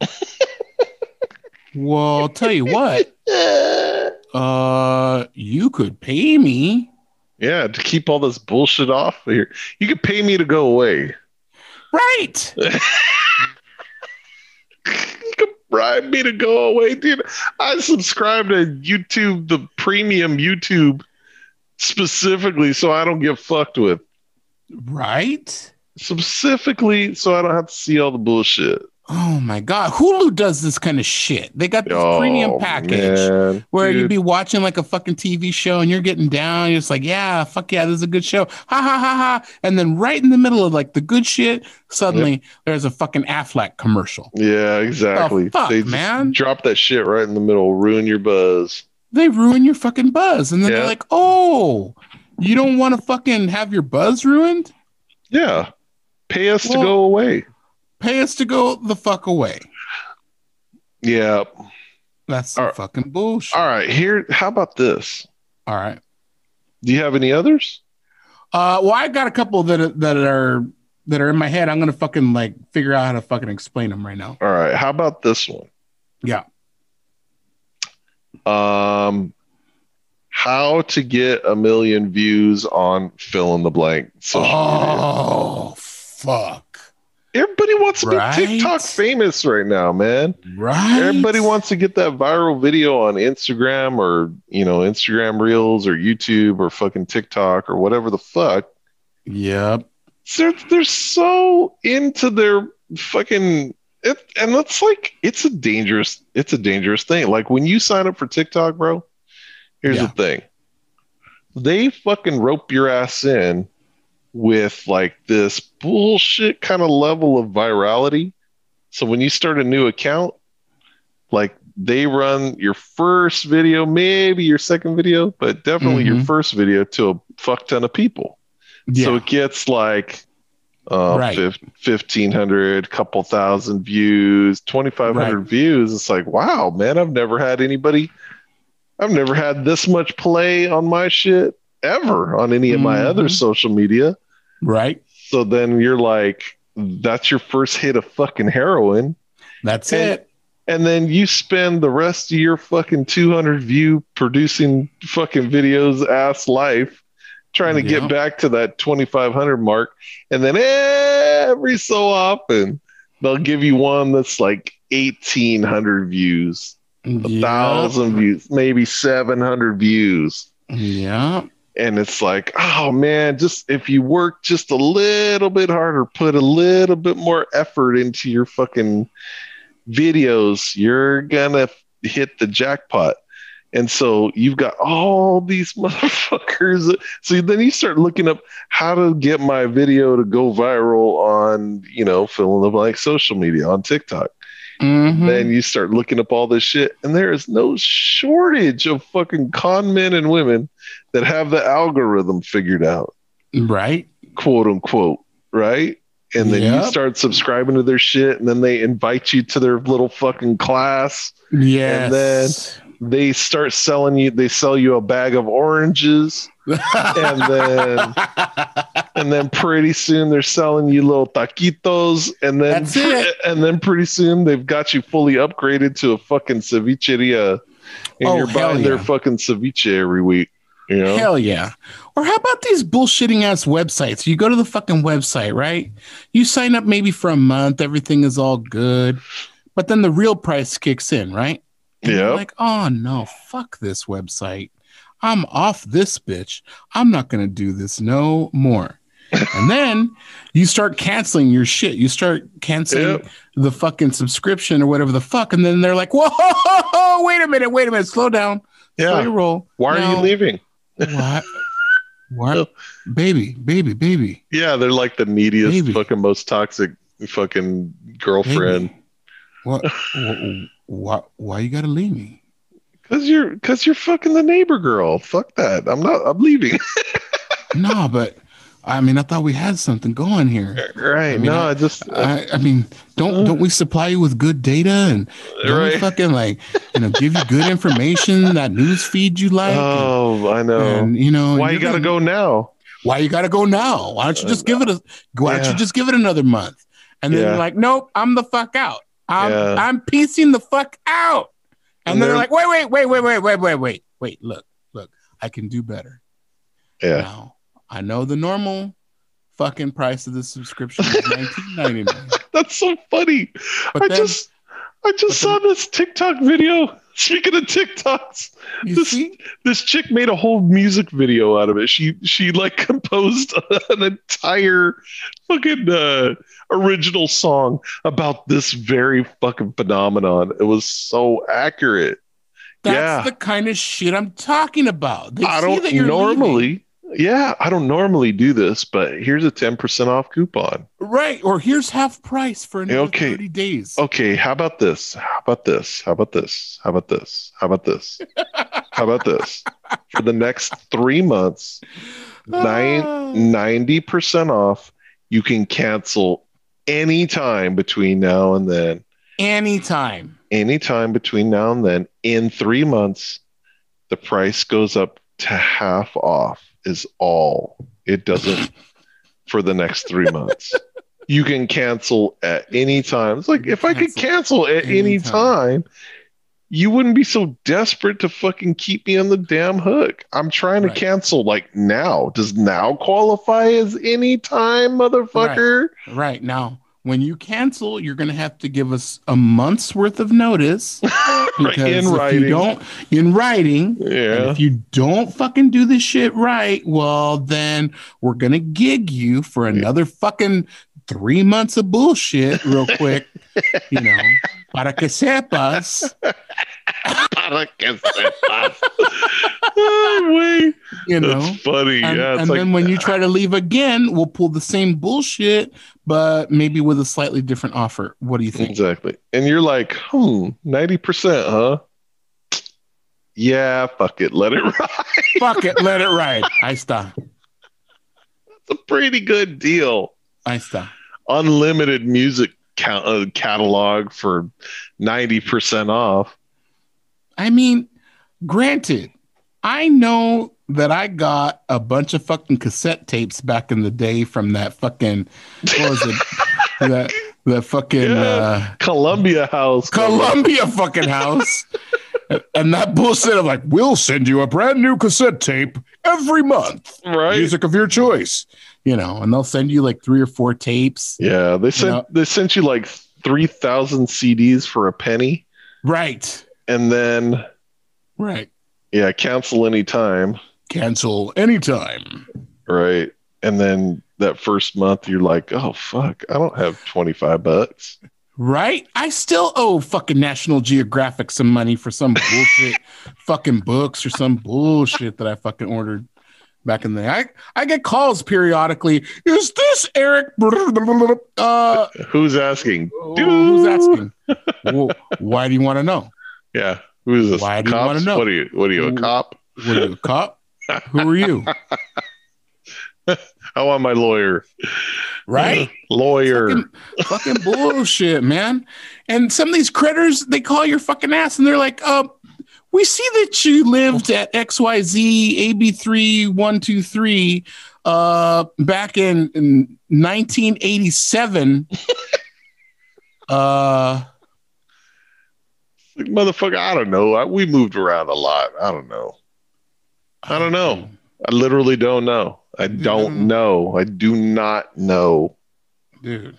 <laughs> well, I'll tell you what, uh, you could pay me. Yeah, to keep all this bullshit off here. You could pay me to go away. Right. <laughs> you could bribe me to go away, dude. I subscribe to YouTube, the premium YouTube, specifically so I don't get fucked with. Right. Specifically so I don't have to see all the bullshit. Oh my God. Hulu does this kind of shit. They got this premium Oh, package. man, where you'd be watching like a fucking TV show and you're getting down. You're just like, yeah, fuck yeah, this is a good show. Ha ha ha ha. And then right in the middle of like the good shit, suddenly there's a fucking Aflac commercial. Yeah, exactly. fuck, they just man? drop that shit right in the middle, ruin your buzz. They ruin your fucking buzz. And then Yeah. they're like, oh, you don't want to fucking have your buzz ruined? Yeah. Pay us to go away. Pay us to go the fuck away. Yeah. That's some All fucking bullshit. All right. Here, how about this? All right. Do you have any others? Uh, well, I got a couple that are, that are that are in my head. I'm gonna fucking like figure out how to fucking explain them right now. All right. How about this one? Yeah. Um, how to get a million views on fill in the blank social media. Oh fuck! Everybody wants to be TikTok famous right now, man. Right? Everybody wants to get that viral video on Instagram or you know Instagram Reels or YouTube or fucking TikTok or whatever the fuck. Yep. they're they're so into their fucking it, and it's like it's a dangerous it's a dangerous thing. Like when you sign up for TikTok, bro. Here's Yeah. the thing: they fucking rope your ass in with like this bullshit kind of level of virality. So when you start a new account, like they run your first video, maybe your second video, but definitely your Mhm. first video to a fuck ton of people. Yeah. So it gets like uh, Right. fif- 1500, couple thousand views, 2500 Right. views. It's like, wow, man, I've never had anybody, I've never had this much play on my shit ever on any of my Mhm. other social media. Right. So then you're like, that's your first hit of fucking heroin. That's And- it. And then you spend the rest of your fucking 200 view producing fucking videos ass life trying to Yeah. get back to that 2500 mark. And then every so often they'll give you one that's like 1800 views, a Yeah. thousand views, maybe 700 views. Yeah. And it's like, oh man, just if you work just a little bit harder, put a little bit more effort into your fucking videos, you're gonna hit the jackpot. And so you've got all these <laughs> motherfuckers. So then you start looking up how to get my video to go viral on, you know, fill in the blank social media on TikTok. Mhm. Then you start looking up all this shit, and there is no shortage of fucking con men and women that have the algorithm figured out, right. quote unquote, right? And then you start subscribing to their shit, and then they invite you to their little fucking class. Yes. They start selling you, they sell you a bag of oranges, and then <laughs> and then pretty soon they're selling you little taquitos, and then it. <laughs> and then pretty soon they've got you fully upgraded to a fucking cevicheria, and Oh, you're buying their fucking ceviche every week. You know, Hell yeah. Or how about these bullshitting ass websites? You go to the fucking website, right? You sign up maybe for a month, everything is all good. But then the real price kicks in, right? You're like, oh no, fuck this website. I'm off this bitch. I'm not to do this no more. <laughs> and then you start canceling your shit. You start canceling Yep. the fucking subscription or whatever the fuck. And then they're like, whoa, wait a minute, wait a minute, slow down. Slow yeah. your roll. Why are you leaving? Why? <laughs> What? Baby, baby, baby. Yeah, they're like the neediest, Baby. fucking most toxic fucking girlfriend. Baby. What? <laughs> wh- why? Why you gotta leave me? Cause you're cause you're fucking the neighbor girl. Fuck that. I'm not I'm leaving. <laughs> no, but I mean, I thought we had something going here. right. I mean, no, I- just I, I mean, don't don't we supply you with good data and don't we fucking like you know give you good information that news feed you like? and- Oh, I know. and, you know, Why you're gotta gonna- go now? Why you gotta go now? Why don't you just uh, give it a? Why don't you just give it another month? And then Yeah. you're like, nope, I'm the fuck out. I'm Yeah. I'm piecing the fuck out. And, And they're they're- like, wait, wait, wait, wait, wait, wait, wait, wait, wait. Look, look, I can do better. Yeah. Now I know the normal fucking price of the subscription is nineteen ninety nine. <laughs> That's so funny. But I then just I just saw this TikTok video. Speaking of TikToks, you this- see, this chick made a whole music video out of it. She she like <laughs> composed an entire fucking uh, original song about this very fucking phenomenon. It was so accurate. that's yeah. the kind of shit I'm talking about. They I see don't normally. leaving. Yeah, I don't normally do this, but here's a 10% off coupon. right, or here's half price for another Okay. thirty days. Okay, how about this? How about this? How about this? How about this? How about this? How about this? For the next three months, <laughs> nine, Ah. 90% off. You can cancel anytime between now and then. anytime. Anytime between now and then. In three months, the price goes up to half off, is all. It doesn't <laughs> for the next three months. You can cancel at any time. It's like if can I could cancel cancel at any anytime. time, you wouldn't be so desperate to fucking keep me on the damn hook. I'm trying to cancel like now. Does now qualify as any time, motherfucker? Right now, when you cancel, you're going to have to give us a month's worth of notice <laughs> because in if writing. you don't in writing. Yeah. if you don't fucking do this shit right, well, then we're gonna gig you for another fucking three months of bullshit, real quick. you know, <laughs> para que sepas. Para que sepas. <laughs> oh. You know, That's funny. and, yeah. It's and like, then when you try to leave again, we'll pull the same bullshit, but maybe with a slightly different offer. What do you think? exactly. And you're like, hmm, 90%, huh? Yeah, fuck it. Let it <laughs> ride. Fuck it, let it ride. Ahí está. It's a pretty good deal. Ahí está. Unlimited music ca- uh, catalog for 90% off. I mean, granted, I know that I got a bunch of fucking cassette tapes back in the day from that fucking what was it? <laughs> that the fucking Yeah. uh, Columbia House. Columbia fucking house. <laughs> And that bullshit of like, we'll send you a brand new cassette tape every month. Right? Music of your choice. You know, and they'll send you like three or four tapes. Yeah, they sent know- they sent you like 3,000 CDs for a penny Right. And then Right. yeah, cancel anytime, Cancel anytime. right? And then that first month you're like, "Oh fuck, I don't have 25 bucks." Right? I still owe fucking National Geographic some money for some bullshit <laughs> fucking books or some bullshit that I fucking ordered back in the day. I, I get calls periodically. Is this Eric? Uh, Who's asking? who's asking? <laughs> well, why do you want to know? Yeah. Who's this? Why do you wanna know? What are you? What are you, a Who- cop? What are you, a cop? Who are you? <laughs> I want my lawyer. Right? <laughs> lawyer. Fucking, fucking bullshit, man. And some of these critters, they call your fucking ass and they're like, uh, we see that you lived at XYZ AB3123 uh, back in, in 1987. <laughs> uh, Like, motherfucker, I don't know. I, we moved around a lot. I don't know. I don't know. Mm-hmm. I literally don't know. I mm-hmm. don't know. I do not know. Dude,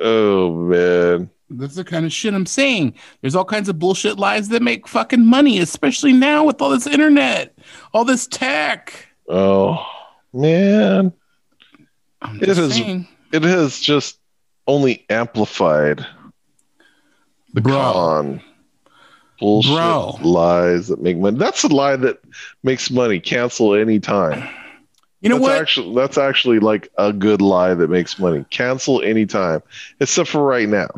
Oh man. that's the kind of shit I'm saying. There's all kinds of bullshit lies that make fucking money, especially now with all this internet, all this tech. Oh man. It just. It has just only amplified the Bro. con. Bullshit Bro. lies that make money. That's a lie that makes money. Cancel anytime. You know that's what? Actually, that's actually like a good lie that makes money. Cancel anytime, except for right now.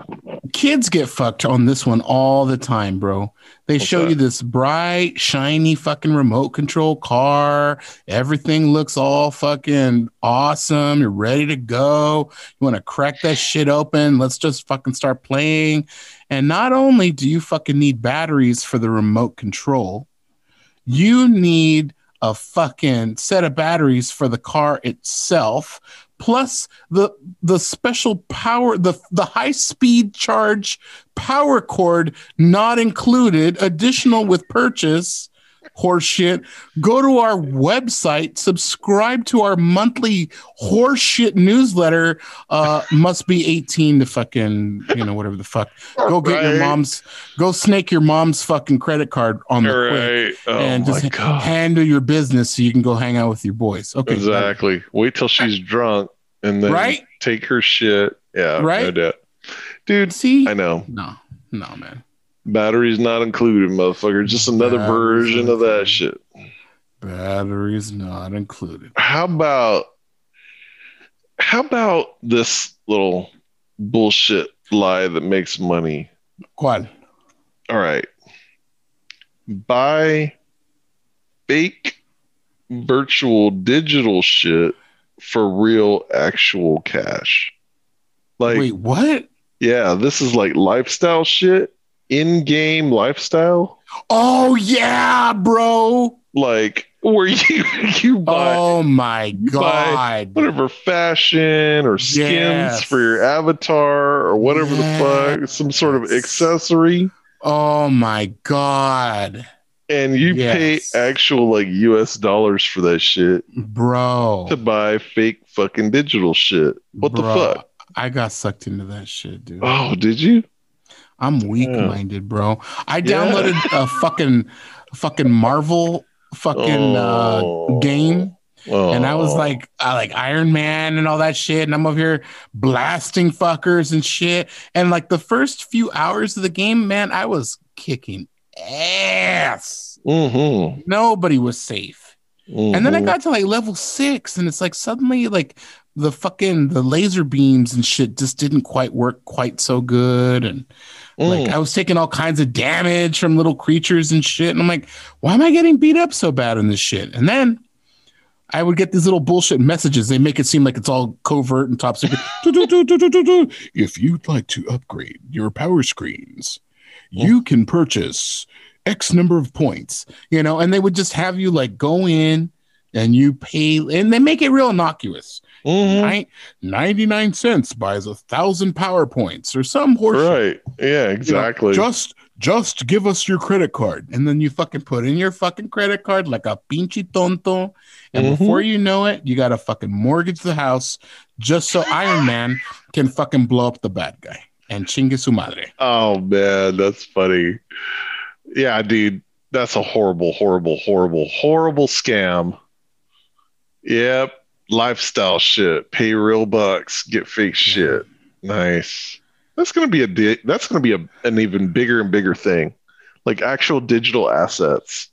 Kids get fucked on this one all the time, bro. They What's show that? you this bright, shiny fucking remote control car. Everything looks all fucking awesome. You're ready to go. You want to crack that shit open. Let's just fucking start playing. And not only do you fucking need batteries for the remote control, you need a fucking set of batteries for the car itself plus the the special power the the high speed charge power cord not included additional with purchase horseshit go to our website subscribe to our monthly horseshit newsletter uh must be 18 to fucking you know whatever the fuck go get your mom's go snake your mom's fucking credit card on the All quick. Oh and just god. handle your business so you can go hang out with your boys okay Exactly. Wait till she's drunk and then Right? take her shit. Yeah. No Right? doubt. Dude, see I know. no no man Batteries not included, motherfucker. Just another Batteries version of that shit. batteries not included How about how about this little bullshit lie that makes money? quad All right. Buy fake virtual digital shit for real actual cash. Like wait what yeah, this is like lifestyle shit, in-game lifestyle. oh yeah bro Like where <laughs> you you buy oh my god whatever fashion or skins Yes. for your avatar or whatever the fuck, some sort of accessory, oh my god and you Yes. pay actual like US dollars for that shit bro to buy fake fucking digital shit. What the fuck? i got sucked into that shit dude Oh, did you? I'm weak-minded bro i downloaded a <laughs> fucking fucking marvel fucking uh Oh. game and I was Oh. like, I like Iron Man and all that shit, and I'm over here blasting fuckers and shit. And like the first few hours of the game, man, I was kicking ass. Mhm. Nobody was safe. And then I Mhm. got to like level six, and it's like suddenly like the fucking the laser beams and shit just didn't quite work quite so good. And like Mm. I was taking all kinds of damage from little creatures and shit. And I'm like, why am I getting beat up so bad in this shit? And then I would get these little bullshit messages. They make it seem like it's all covert and top secret. <laughs> If you'd like to upgrade your power screens, you can purchase X number of points, you know, and they would just have you like go in and you pay, and they make it real innocuous. Mhm. Nine- 99 cents buys a thousand PowerPoints or some horseshit. Right. Yeah, You know, exactly. just just give us your credit card. And then you fucking put in your fucking credit card like a pinche tonto. And Mhm. before you know it, you gotta fucking mortgage the house just so Iron Man can fucking blow up the bad guy and chingue su madre. Oh man, that's funny. Yeah, dude, that's a horrible, horrible, horrible, horrible scam. Yep, lifestyle shit. Pay real bucks, get fake shit. Nice. That's gonna be a di- that's gonna be a, an even bigger and bigger thing, like actual digital assets,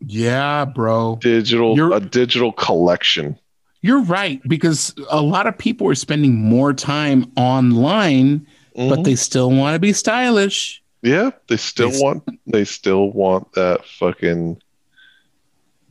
Yeah, bro. digital You're- a digital collection. You're right, because a lot of people are spending more time online, but Mhm. they still want to be stylish. Yeah, they still They want they still want that fucking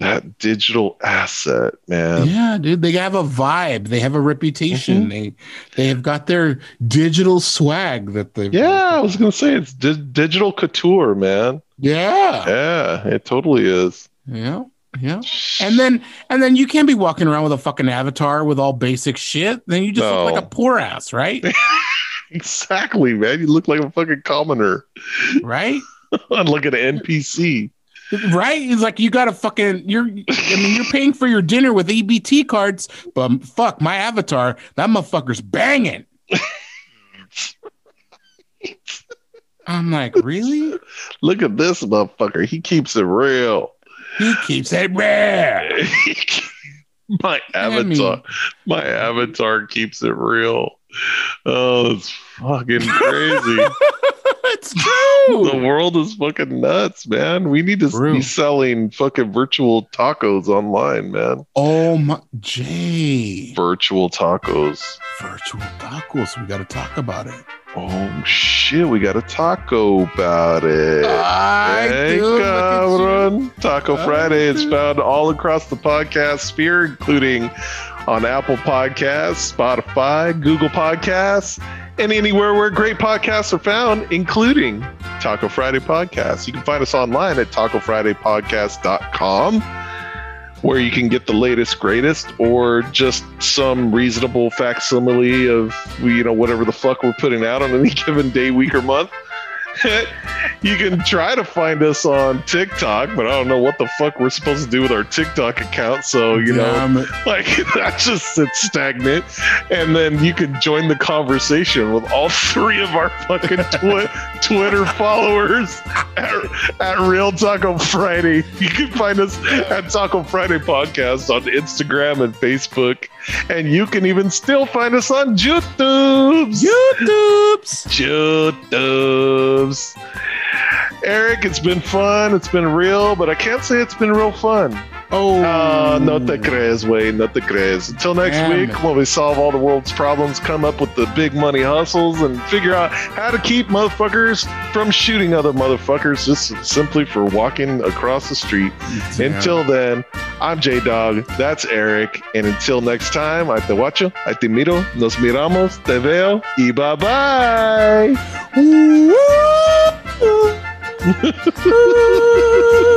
that digital asset, man. yeah, dude, they have a vibe. They have a reputation. Mm-hmm. They they have got their digital swag that they Yeah, I was gonna say it's di- digital couture, man. yeah, Yeah, it totally is. yeah, yeah. And then and then you can't be walking around with a fucking avatar with all basic shit. Then you just look like a poor ass, right? <laughs> exactly, man. You look like a fucking commoner. right? <laughs> like an NPC. Right? It's like you got to fucking you're I mean you're paying for your dinner with EBT cards, but fuck my avatar, that motherfucker's banging. I'm like, really? Look at this motherfucker. He keeps it real. He keeps it rare. <laughs> my I avatar, mean- my avatar keeps it real. Oh, it's fucking crazy. <laughs> it's true. The world is fucking nuts, man. We need to True. be selling fucking virtual tacos online, man. oh my Jay. Virtual tacos. Virtual tacos. We gotta talk about it. Oh shit, we got a taco about it. I Hey, do. Look at you. cabrón. Taco I Friday is do. found all across the podcast sphere, including on Apple Podcasts, Spotify, Google Podcasts, and anywhere where great podcasts are found, including Taco Friday Podcast. You can find us online at tacofridaypodcast.com, where you can get the latest, greatest, or just some reasonable facsimile of you know whatever the fuck we're putting out on any <laughs> given day, week, or month. <laughs> you can try to find us on TikTok, but I don't know what the fuck we're supposed to do with our TikTok account. So, you know, it. <laughs> like <laughs> that just sits stagnant. And then you can join the conversation with all three of our fucking twi- Twitter followers at, at Real Taco Friday. You can find us at Taco Friday Podcast on Instagram and Facebook. And you can even still find us on YouTube. YouTube's. YouTubes. Eric, it's been fun. It's been real, but I can't say it's been real fun. Oh. Uh, no te crees, way, no te crees. Until next Damn week, it. when we solve all the world's problems, come up with the big money hustles, and figure out how to keep motherfuckers from shooting other motherfuckers just simply for walking across the street. Damn. Until then, I'm J Dog. That's Eric. And until next time, I te guacho, I te miro, nos miramos, te veo, y bye bye. <laughs>